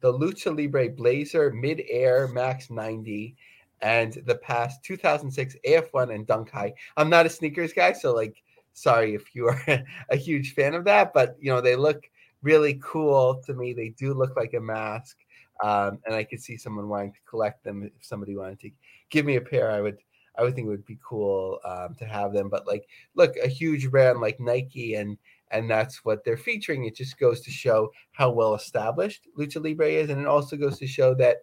the Lucha Libre Blazer Mid Air Max 90 and the past 2006 AF1 and Dunk High. I'm not a sneakers guy, so like, sorry if you are a huge fan of that, but you know, they look really cool to me. They do look like a mask. Um, and I could see someone wanting to collect them. If somebody wanted to give me a pair, I would, I would think it would be cool um, to have them. But like, look, a huge brand like Nike and and that's what they're featuring. It just goes to show how well established Lucha Libre is, and it also goes to show that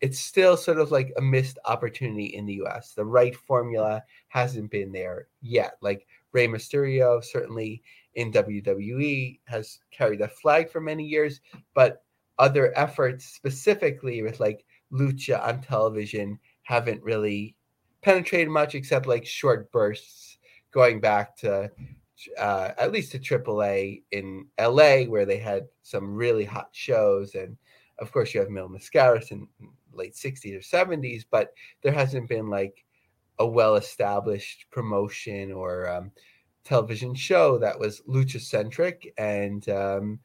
it's still sort of like a missed opportunity in the US. The right formula hasn't been there yet. Like Rey Mysterio, certainly in WWE, has carried that flag for many years, but other efforts, specifically with like Lucha on television, haven't really penetrated much except like short bursts going back to uh, at least to AAA in LA, where they had some really hot shows. And of course, you have Mil Máscaras in late 60s or 70s, but there hasn't been like a well established promotion or um, television show that was lucha centric. And um,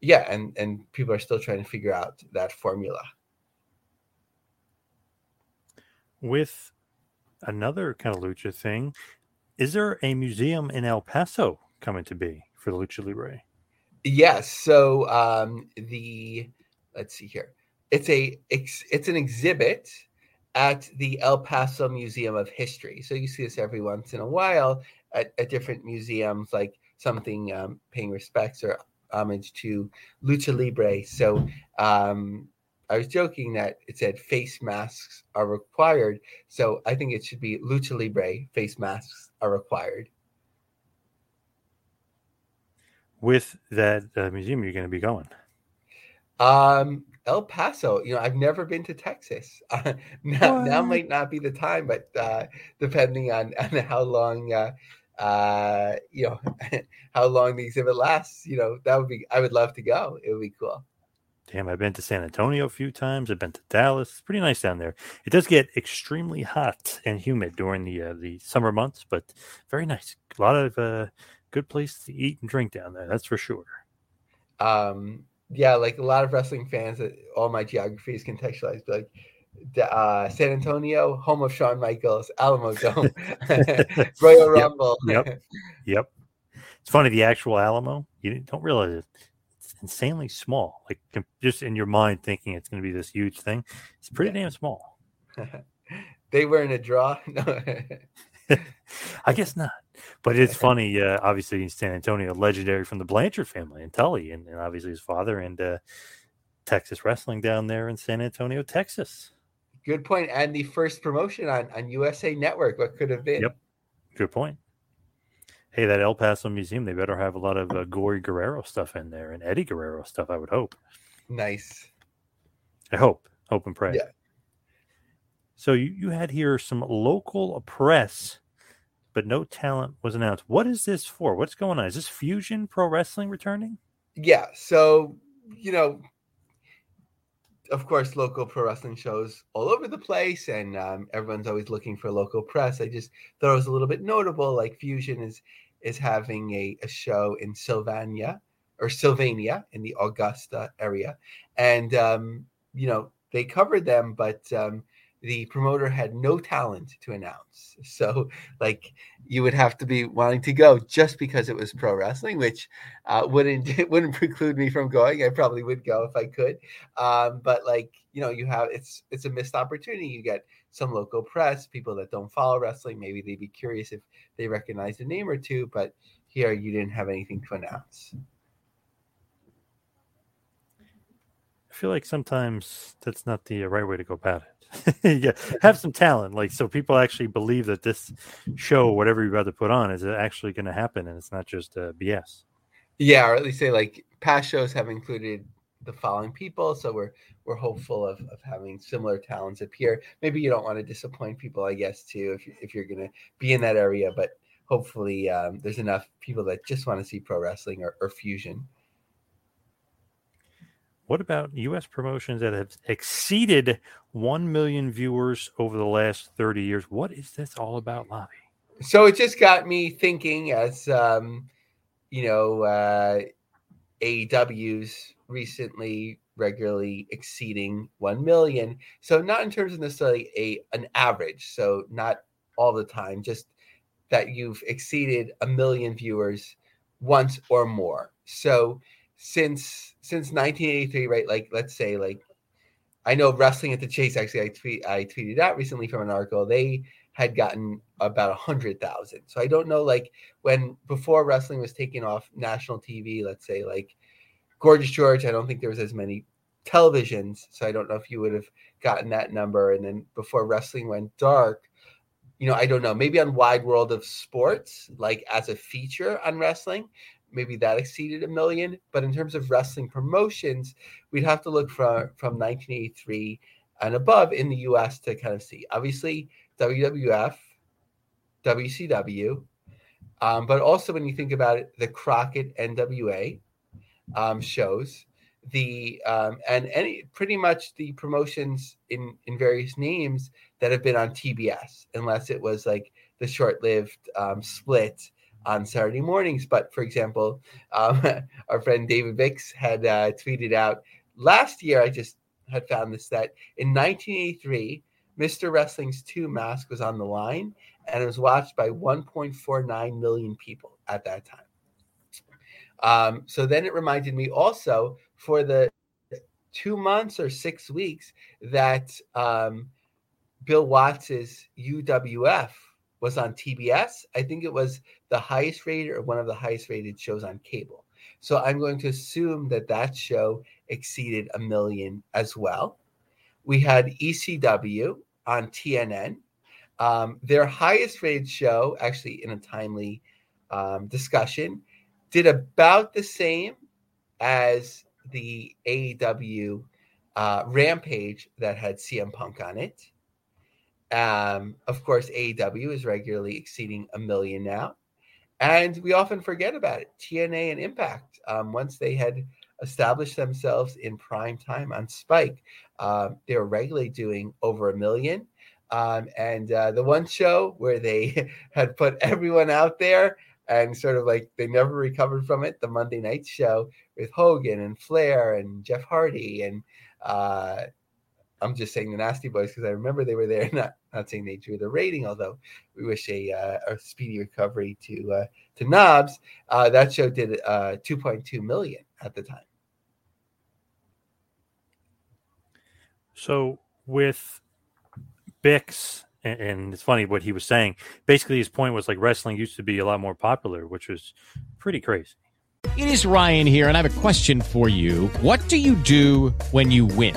yeah, and, and people are still trying to figure out that formula. With another kind of lucha thing, is there a museum in El Paso coming to be for the Lucha Libre? Yes. So um, the let's see here. It's a it's, it's an exhibit at the El Paso Museum of History. So you see this every once in a while at, at different museums, like something um, paying respects or homage to Lucha Libre. So um, I was joking that it said face masks are required. So I think it should be Lucha Libre face masks are required. With that uh, museum, you're going to be going. Um, El Paso. You know, I've never been to Texas. Uh, now, now might not be the time, but uh, depending on, on how long, uh, uh, you know, how long the exhibit lasts, you know, that would be. I would love to go. It would be cool. Damn, I've been to San Antonio a few times. I've been to Dallas. It's pretty nice down there. It does get extremely hot and humid during the uh, the summer months, but very nice. A lot of uh, good place to eat and drink down there. That's for sure. Um, yeah, like a lot of wrestling fans, uh, all my geography is contextualized. But like uh, San Antonio, home of Shawn Michaels, Alamo Dome, Royal Rumble. Yep. Yep. It's funny, the actual Alamo, you don't realize it. Insanely small. Like just in your mind thinking it's going to be this huge thing. It's pretty damn small. they were in a draw. No. I guess not. But it's funny, uh, obviously in San Antonio, legendary from the Blanchard family and Tully, and, and obviously his father and uh, Texas wrestling down there in San Antonio, Texas. Good point. And the first promotion on, on USA Network, what could have been. Yep. Good point. Hey, that El Paso Museum, they better have a lot of uh, Gory Guerrero stuff in there and Eddie Guerrero stuff, I would hope. Nice. I hope. Hope and pray. Yeah. So you, you had here some local press, but no talent was announced. What is this for? What's going on? Is this Fusion Pro Wrestling returning? Yeah. So, you know, of course, local pro wrestling shows all over the place, and um, everyone's always looking for local press. I just thought it was a little bit notable. Like Fusion is is having a, a show in Sylvania or Sylvania in the Augusta area, and um, you know they covered them, but um, the promoter had no talent to announce. So, like, you would have to be wanting to go just because it was pro wrestling, which uh, wouldn't wouldn't preclude me from going. I probably would go if I could. Um, but like, you know, you have it's it's a missed opportunity. You get some local press, people that don't follow wrestling. Maybe they'd be curious if they recognize a name or two. But here, you didn't have anything to announce. I feel like sometimes that's not the right way to go about it. yeah, have some talent, like so people actually believe that this show, whatever you're about to put on, is actually going to happen, and it's not just uh, BS. Yeah, or at least say like past shows have included the following people, so we're we're hopeful of, of having similar talents appear. Maybe you don't want to disappoint people, I guess, too, if if you're going to be in that area, but hopefully um, there's enough people that just want to see pro wrestling or, or fusion. What about U.S. promotions that have exceeded 1 million viewers over the last 30 years? What is this all about, Lobby? So it just got me thinking as, um, you know, uh, AEW's recently regularly exceeding 1 million. So not in terms of necessarily a an average, so not all the time, just that you've exceeded a million viewers once or more. So since since 1983, right? Like let's say like I know wrestling at the chase actually I tweet I tweeted out recently from an article they had gotten about a hundred thousand. So I don't know like when before wrestling was taking off national TV, let's say like Gorgeous George, I don't think there was as many televisions, so I don't know if you would have gotten that number. And then before wrestling went dark, you know, I don't know, maybe on Wide World of Sports, like as a feature on wrestling, maybe that exceeded a million. But in terms of wrestling promotions, we'd have to look from from 1983 and above in the U.S. to kind of see. Obviously, WWF, WCW, um, but also when you think about it, the Crockett NWA um, shows the um, and any pretty much the promotions in in various names that have been on TBS, unless it was like the short-lived um, split on Saturday mornings. But for example, um, our friend David Bix had uh, tweeted out last year. I just had found this that in 1983, Mr. Wrestling's two mask was on the line, and it was watched by 1.49 million people at that time. Um, so then it reminded me also for the two months or six weeks that um, Bill Watts's UWF was on TBS. I think it was the highest rated or one of the highest rated shows on cable. So I'm going to assume that that show exceeded a million as well. We had ECW on TNN. Um, their highest rated show, actually in a timely um, discussion, did about the same as the AEW uh, Rampage that had CM Punk on it. Um, of course, AEW is regularly exceeding a million now. And we often forget about it. TNA and Impact, um, once they had established themselves in prime time on Spike. Um, they were regularly doing over a million. Um, and uh, the one show where they had put everyone out there and sort of like they never recovered from it, the Monday night show with Hogan and Flair and Jeff Hardy and uh, I'm just saying the Nasty Boys because I remember they were there. Not not saying they drew the rating, although we wish a, uh, a speedy recovery to uh, to Knobbs. Uh, that show did uh, 2.2 million at the time. So with Bix, and, and it's funny what he was saying. Basically, his point was like wrestling used to be a lot more popular, which was pretty crazy. It is Ryan here, and I have a question for you. What do you do when you win?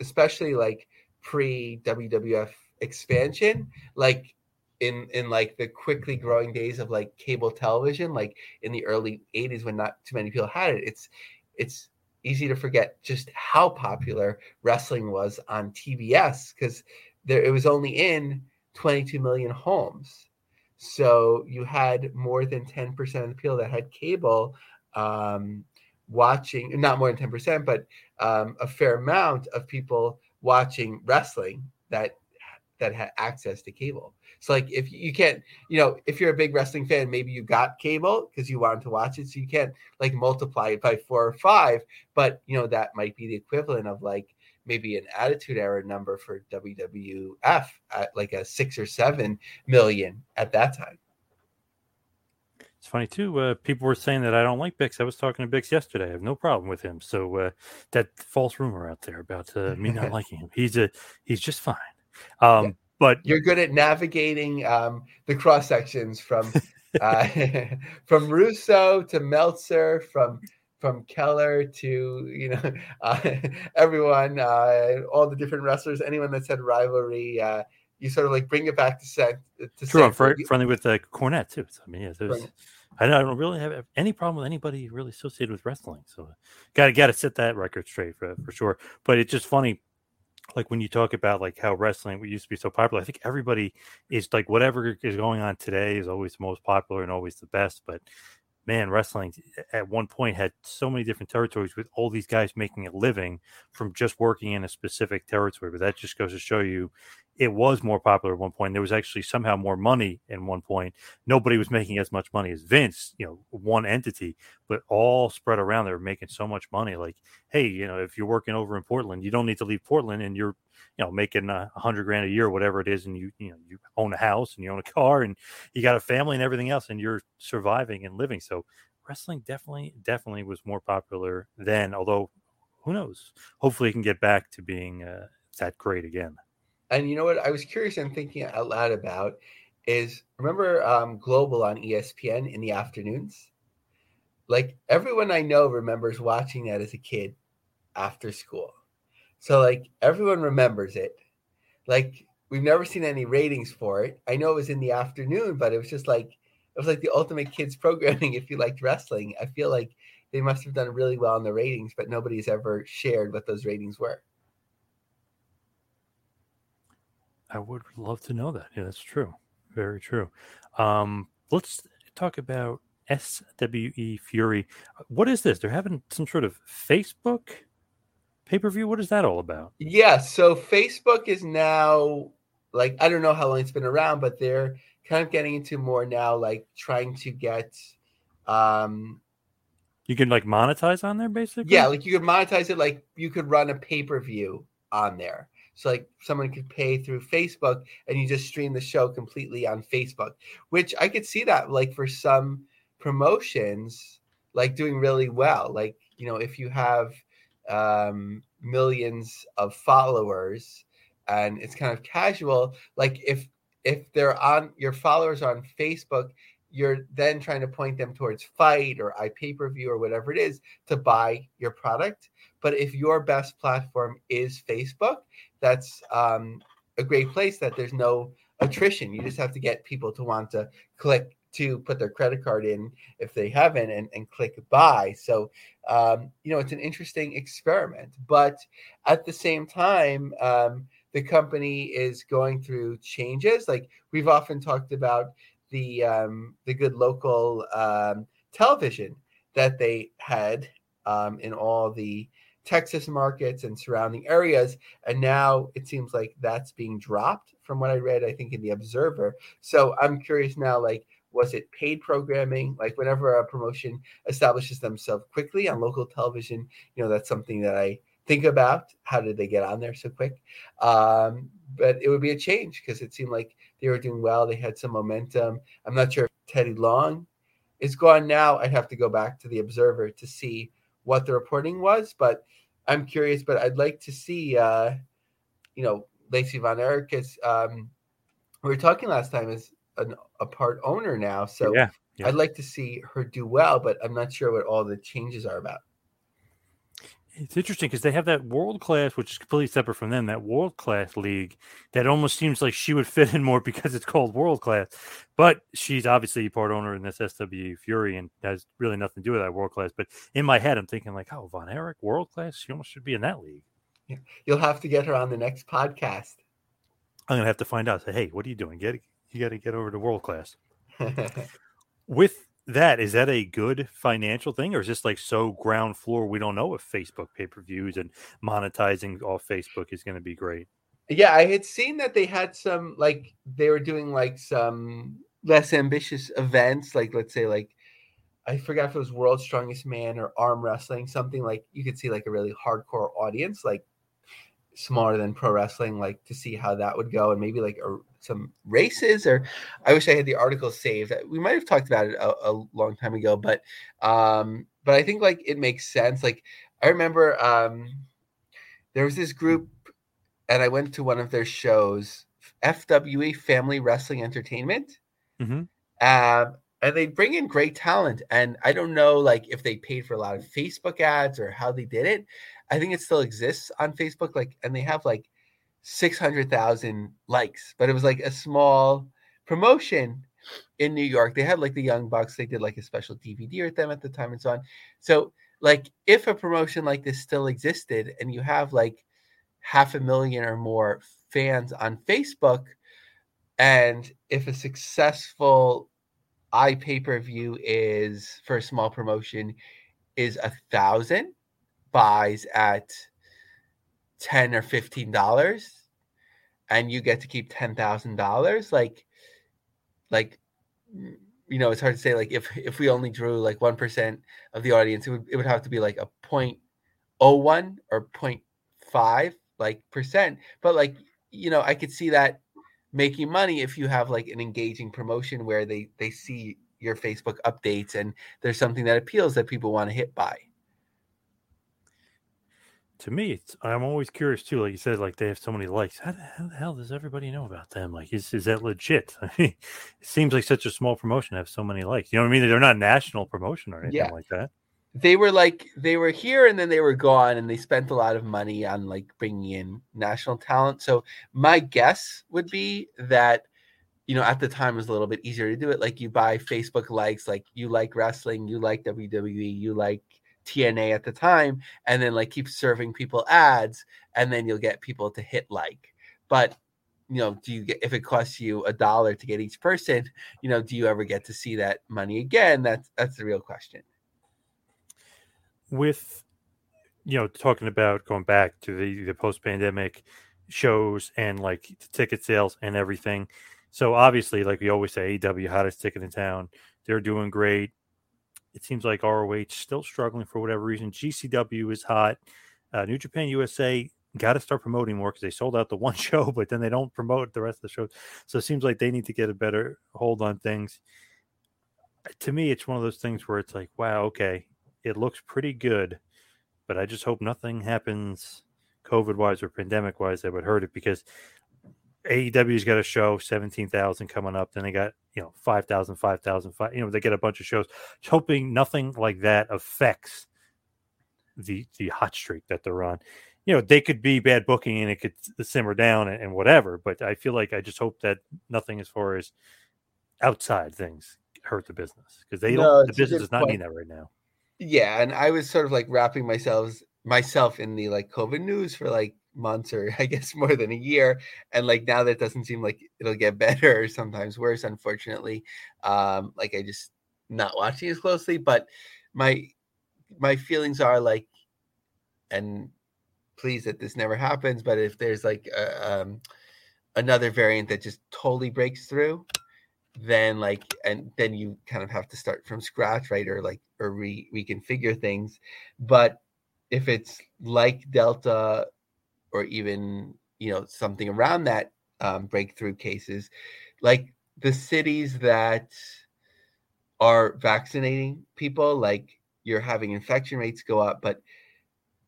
especially like pre WWF expansion, like in in like the quickly growing days of like cable television, like in the early 80s when not too many people had it, it's it's easy to forget just how popular wrestling was on TBS because there it was only in 22 million homes. So you had more than 10% of the people that had cable um, watching, not more than 10%, but um, a fair amount of people watching wrestling that that had access to cable. So like if you can't, you know, if you're a big wrestling fan, maybe you got cable because you wanted to watch it. So you can't like multiply it by four or five, but you know, that might be the equivalent of like maybe an attitude era number for WWF at like a six or seven million at that time. It's funny too. Uh, people were saying that I don't like Bix. I was talking to Bix yesterday. I have no problem with him. So uh, that false rumor out there about uh, me not liking him, he's a he's just fine. Um, yeah. But you're good at navigating um, the cross sections from uh, from Russo to Meltzer, from from Keller to you know uh, everyone, uh, all the different wrestlers, anyone that said rivalry you sort of like bring it back to set. To True, I'm friendly with uh, Cornette too. So, I mean, yeah, there's, I don't really have any problem with anybody really associated with wrestling. So, got to got to set that record straight for for sure. But it's just funny, like when you talk about like how wrestling used to be so popular. I think everybody is like whatever is going on today is always the most popular and always the best. But man, wrestling at one point had so many different territories with all these guys making a living from just working in a specific territory. But that just goes to show you it was more popular at one point. There was actually somehow more money in one point. Nobody was making as much money as Vince, you know, one entity, but all spread around. They were making so much money. Like, hey, you know, if you're working over in Portland, you don't need to leave Portland, and you're, you know, making a hundred grand a year, whatever it is, and you, you know, you own a house and you own a car and you got a family and everything else, and you're surviving and living. So wrestling definitely, definitely was more popular then. Although, who knows? Hopefully, it can get back to being uh, that great again. And you know what I was curious and thinking out loud about is remember um, Global on ESPN in the afternoons? Like everyone I know remembers watching that as a kid after school. So like everyone remembers it. Like we've never seen any ratings for it. I know it was in the afternoon, but it was just like it was like the ultimate kids programming if you liked wrestling. I feel like they must have done really well in the ratings, but nobody's ever shared what those ratings were. I would love to know that. Yeah, that's true. Very true. Um, let's talk about SWE Fury. What is this? They're having some sort of Facebook pay per view. What is that all about? Yeah. So Facebook is now like, I don't know how long it's been around, but they're kind of getting into more now, like trying to get um, You can like monetize on there, basically. Yeah, like you could monetize it. Like you could run a pay per view on there. So like someone could pay through Facebook, and you just stream the show completely on Facebook. Which I could see that like for some promotions, like doing really well. Like you know, if you have um, millions of followers and it's kind of casual, like if if they're on your followers are on Facebook you're then trying to point them towards fight or pay per view or whatever it is to buy your product. But if your best platform is Facebook, that's um, a great place that there's no attrition. You just have to get people to want to click to put their credit card in if they haven't and, and click buy. So, um, you know, it's an interesting experiment. But at the same time, um, the company is going through changes. Like we've often talked about, the um, the good local um, television that they had um, in all the Texas markets and surrounding areas, and now it seems like that's being dropped from what I read. I think in the Observer. So I'm curious now, like. Was it paid programming? Like whenever a promotion establishes themselves quickly on local television, you know that's something that I think about. How did they get on there so quick? Um, but it would be a change because it seemed like they were doing well. They had some momentum. I'm not sure if Teddy Long is gone now. I'd have to go back to the Observer to see what the reporting was, but I'm curious. But I'd like to see, uh, you know, Lacey Von Erich is. Um, we were talking last time is an, a part owner now, so yeah, yeah. I'd like to see her do well, but I'm not sure what all the changes are about. It's interesting because they have that world class, which is completely separate from them, that world class league that almost seems like she would fit in more because it's called world class. But she's obviously part owner in this SWE Fury and has really nothing to do with that world class. But in my head, I'm thinking like, oh, Von Erich, world class, she almost should be in that league. Yeah. You'll have to get her on the next podcast. I'm gonna have to find out. Say, hey, what are you doing? Get you got to get over to world class. With that is that a good financial thing or is this like so ground floor we don't know if facebook pay-per-views and monetizing off facebook is going to be great? Yeah i had seen that they had some like they were doing like some less ambitious events like let's say like i forgot if it was world's strongest man or arm wrestling something like you could see like a really hardcore audience like smaller than pro wrestling like to see how that would go and maybe like a some races or i wish i had the article saved. We might have talked about it a, a long time ago but um but i think like it makes sense. Like i remember um there was this group and i went to one of their shows fwe family wrestling entertainment. Mm-hmm. um and they bring in great talent and i don't know like if they paid for a lot of facebook ads or how they did it. I think it still exists on facebook like and they have like 600,000 likes, but it was like a small promotion in New York. They had like the Young Bucks, they did like a special DVD with them at the time and so on. So, like, if a promotion like this still existed and you have like half a million or more fans on Facebook, and if a successful iPay per view is for a small promotion is a thousand buys at 10 or 15 dollars and you get to keep ten thousand dollars like like you know it's hard to say like if if we only drew like one percent of the audience it would it would have to be like a point oh one or point five like percent. But like you know i could see that making money if you have like an engaging promotion where they they see your facebook updates and there's something that appeals that people want to hit by to me, it's, I'm always curious too. Like you said, like they have so many likes. How the, how the hell does everybody know about them? Like, is is that legit? I mean, it seems like such a small promotion to have so many likes. You know what I mean? They're not national promotion or anything yeah. like that. They were like they were here and then they were gone, and they spent a lot of money on like bringing in national talent. So my guess would be that you know at the time it was a little bit easier to do it. Like you buy Facebook likes, like you like wrestling, you like WWE, you like TNA at the time, and then like keep serving people ads, and then you'll get people to hit like. But you know, do you get if it costs you a dollar to get each person, you know, do you ever get to see that money again? That's that's the real question. With you know, talking about going back to the the post pandemic shows and like ticket sales and everything. So obviously, like we always say, AW hottest ticket in town. They're doing great It seems like ROH still struggling for whatever reason. GCW is hot. Uh, New Japan USA got to start promoting more because they sold out the one show, but then they don't promote the rest of the shows. So it seems like they need to get a better hold on things. To me, it's one of those things where it's like, wow, okay, it looks pretty good, but I just hope nothing happens COVID wise or pandemic wise that would hurt it because AEW's got a show, 17,000 coming up. Then they got, you know, 5,000, 5,000, 5, you know, they get a bunch of shows. Just hoping nothing like that affects the the hot streak that they're on. You know, they could be bad booking and it could simmer down and, and whatever, but I feel like I just hope that nothing as far as outside things hurt the business because they No, don't, the business is not point. needing that right now. Yeah, and I was sort of like wrapping myself myself in the like COVID news for like months or I guess more than a year, and like now that doesn't seem like it'll get better or sometimes worse. Unfortunately, um, like I just not watching as closely, but my my feelings are like, and please that this never happens. But if there's like a, um, another variant that just totally breaks through, then like and then you kind of have to start from scratch right or like or re reconfigure things but if it's like delta or even you know something around that um, breakthrough cases like the cities that are vaccinating people like you're having infection rates go up but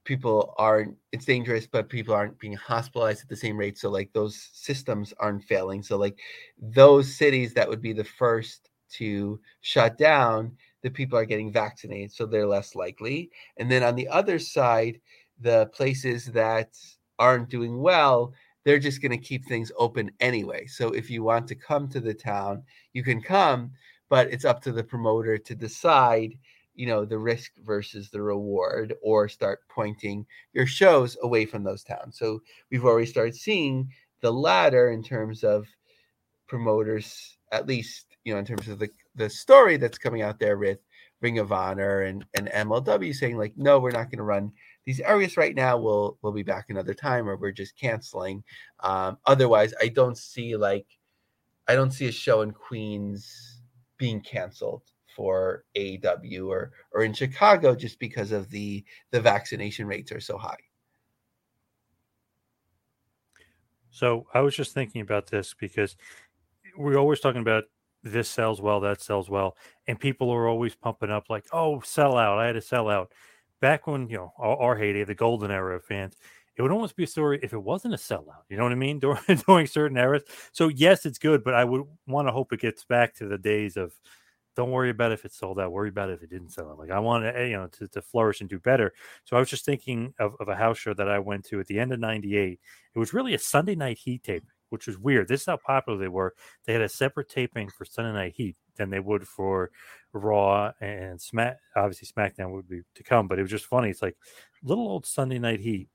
people aren't it's dangerous but people aren't being hospitalized at the same rate so like those systems aren't failing. So like those cities that would be the first to shut down the people are getting vaccinated so they're less likely. And then on the other side the places that aren't doing well they're just going to keep things open anyway. So if you want to come to the town you can come but it's up to the promoter to decide you know the risk versus the reward or start pointing your shows away from those towns. So we've already started seeing the latter in terms of promoters at least you know in terms of the the story that's coming out there with ring of honor and and mlw saying like no we're not going to run these areas right now we'll we'll be back another time or we're just canceling um otherwise i don't see like i don't see a show in queens being canceled for AEW or or in Chicago just because of the the vaccination rates are so high. So I was just thinking about this because we're always talking about this sells well, that sells well, and people are always pumping up like, "Oh, sell out! I had to sell out." Back when you know our, our heyday, the golden era of fans, it would almost be a story if it wasn't a sellout. You know what I mean? During, during certain eras. So yes, it's good, but I would want to hope it gets back to the days of don't worry about if it sold out. Worry about if it didn't sell out. Like I want to, eh, you know, to, to flourish and do better. So I was just thinking of, of a house show that I went to at the end of '98. It was really a Sunday night heat tape, which was weird. This is how popular they were. They had a separate taping for Sunday night heat than they would for Raw and Smack. Obviously, SmackDown would be to come, but it was just funny. It's like little old Sunday night heat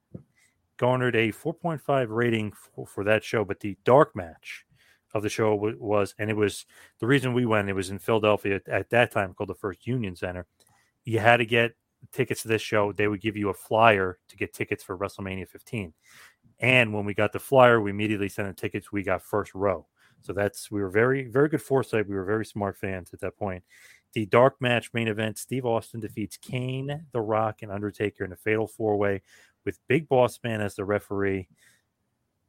garnered a 4.5 rating for, for that show, but the dark match of the show was, and it was the reason we went. It was in Philadelphia at, at that time called the First Union Center. You had to get tickets to this show. They would give you a flyer to get tickets for WrestleMania 15. And when we got the flyer, we immediately sent the tickets. We got first row. So that's we were very very good foresight. We were very smart fans at that point. The dark match main event: Steve Austin defeats Kane, The Rock, and Undertaker in a fatal four way with Big Boss Man as the referee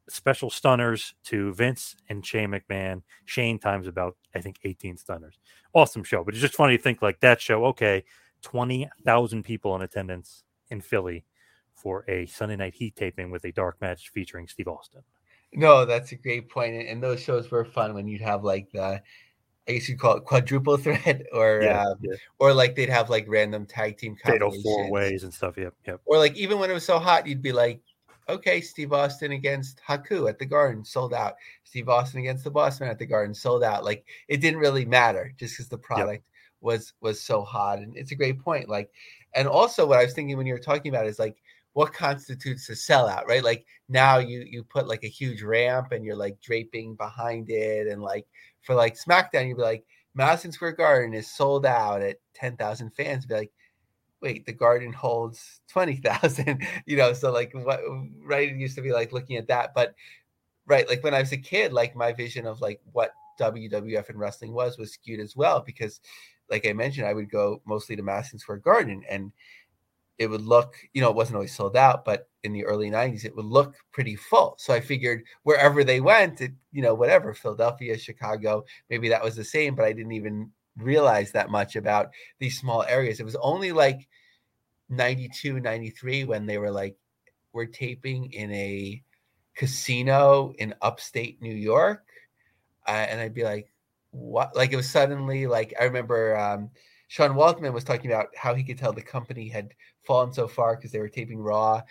special stunners to Vince and Shane McMahon. Shane times about, I think, 18 stunners. Awesome show. But it's just funny to think like that show, okay, 20,000 people in attendance in Philly for a Sunday night heat taping with a dark match featuring Steve Austin. No, that's a great point. And- those shows were fun when you'd have like the I guess you'd call it quadruple threat or Yeah, um, yeah. or like they'd have like random tag team Fatal four ways and stuff. Yep. Yep. Or like even when it was so hot, you'd be like, okay, Steve Austin against Haku at the Garden sold out. Steve Austin against the Bossman at the Garden sold out. Like it didn't really matter just because the product was was so hot. And it's a great point. Like, and also what I was thinking when you were talking about is like what constitutes a sellout, right? Like now you you put like a huge ramp and you're like draping behind it, and like for like SmackDown, you'd be like Madison Square Garden is sold out at ten thousand fans. Be like, wait, the garden holds 20,000, you know, so like what, right. It used to be like looking at that, but right. Like when I was a kid, like my vision of like what WWF and wrestling was, was skewed as well, because like I mentioned, I would go mostly to Madison Square Garden, and it would look, you know, it wasn't always sold out, but in the early 90s, it would look pretty full. So I figured wherever they went, it, you know, whatever, Philadelphia, Chicago, maybe that was the same, but I didn't even realize that much about these small areas. It was only like 92, 93 when they were like, we're taping in a casino in upstate New York. Uh, and I'd be like, what? Like it was suddenly like, I remember um, Sean Waltman was talking about how he could tell the company had fallen so far because they were taping Raw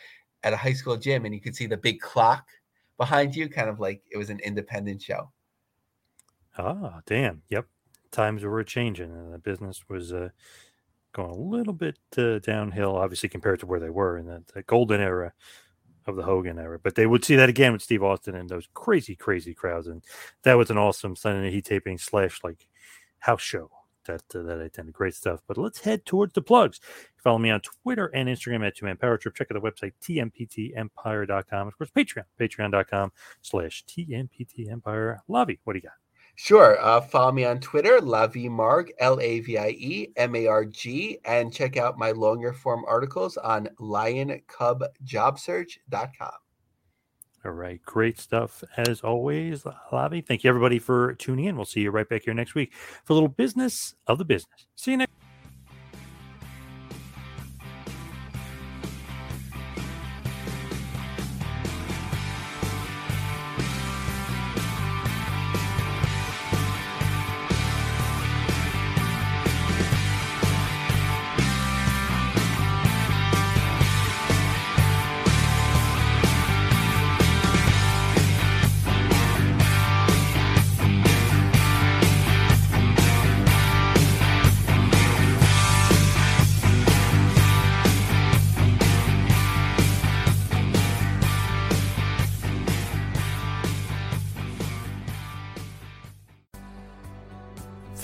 at a high school gym and you could see the big clock behind you, kind of like it was an independent show. Ah, damn. Yep. Times were changing and the business was uh, going a little bit uh, downhill, obviously, compared to where they were in the, the golden era of the Hogan era. But they would see that again with Steve Austin and those crazy, crazy crowds. And that was an awesome Sunday Heat taping slash like house show that uh, that I attended. Great stuff. But let's head towards the plugs. Follow me on Twitter and Instagram at Two Man Power Trip. Check out the website tmptempire.com. Of course, Patreon patreon.com slash tmptempire. Lavie, what do you got? Sure. Uh, follow me on Twitter, Lavie L A V I E M A R G, and check out my longer form articles on lioncubjobsearch.com. All right. Great stuff as always, Lavie. Thank you, everybody, for tuning in. We'll see you right back here next week for a little business of the business. See you next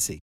See.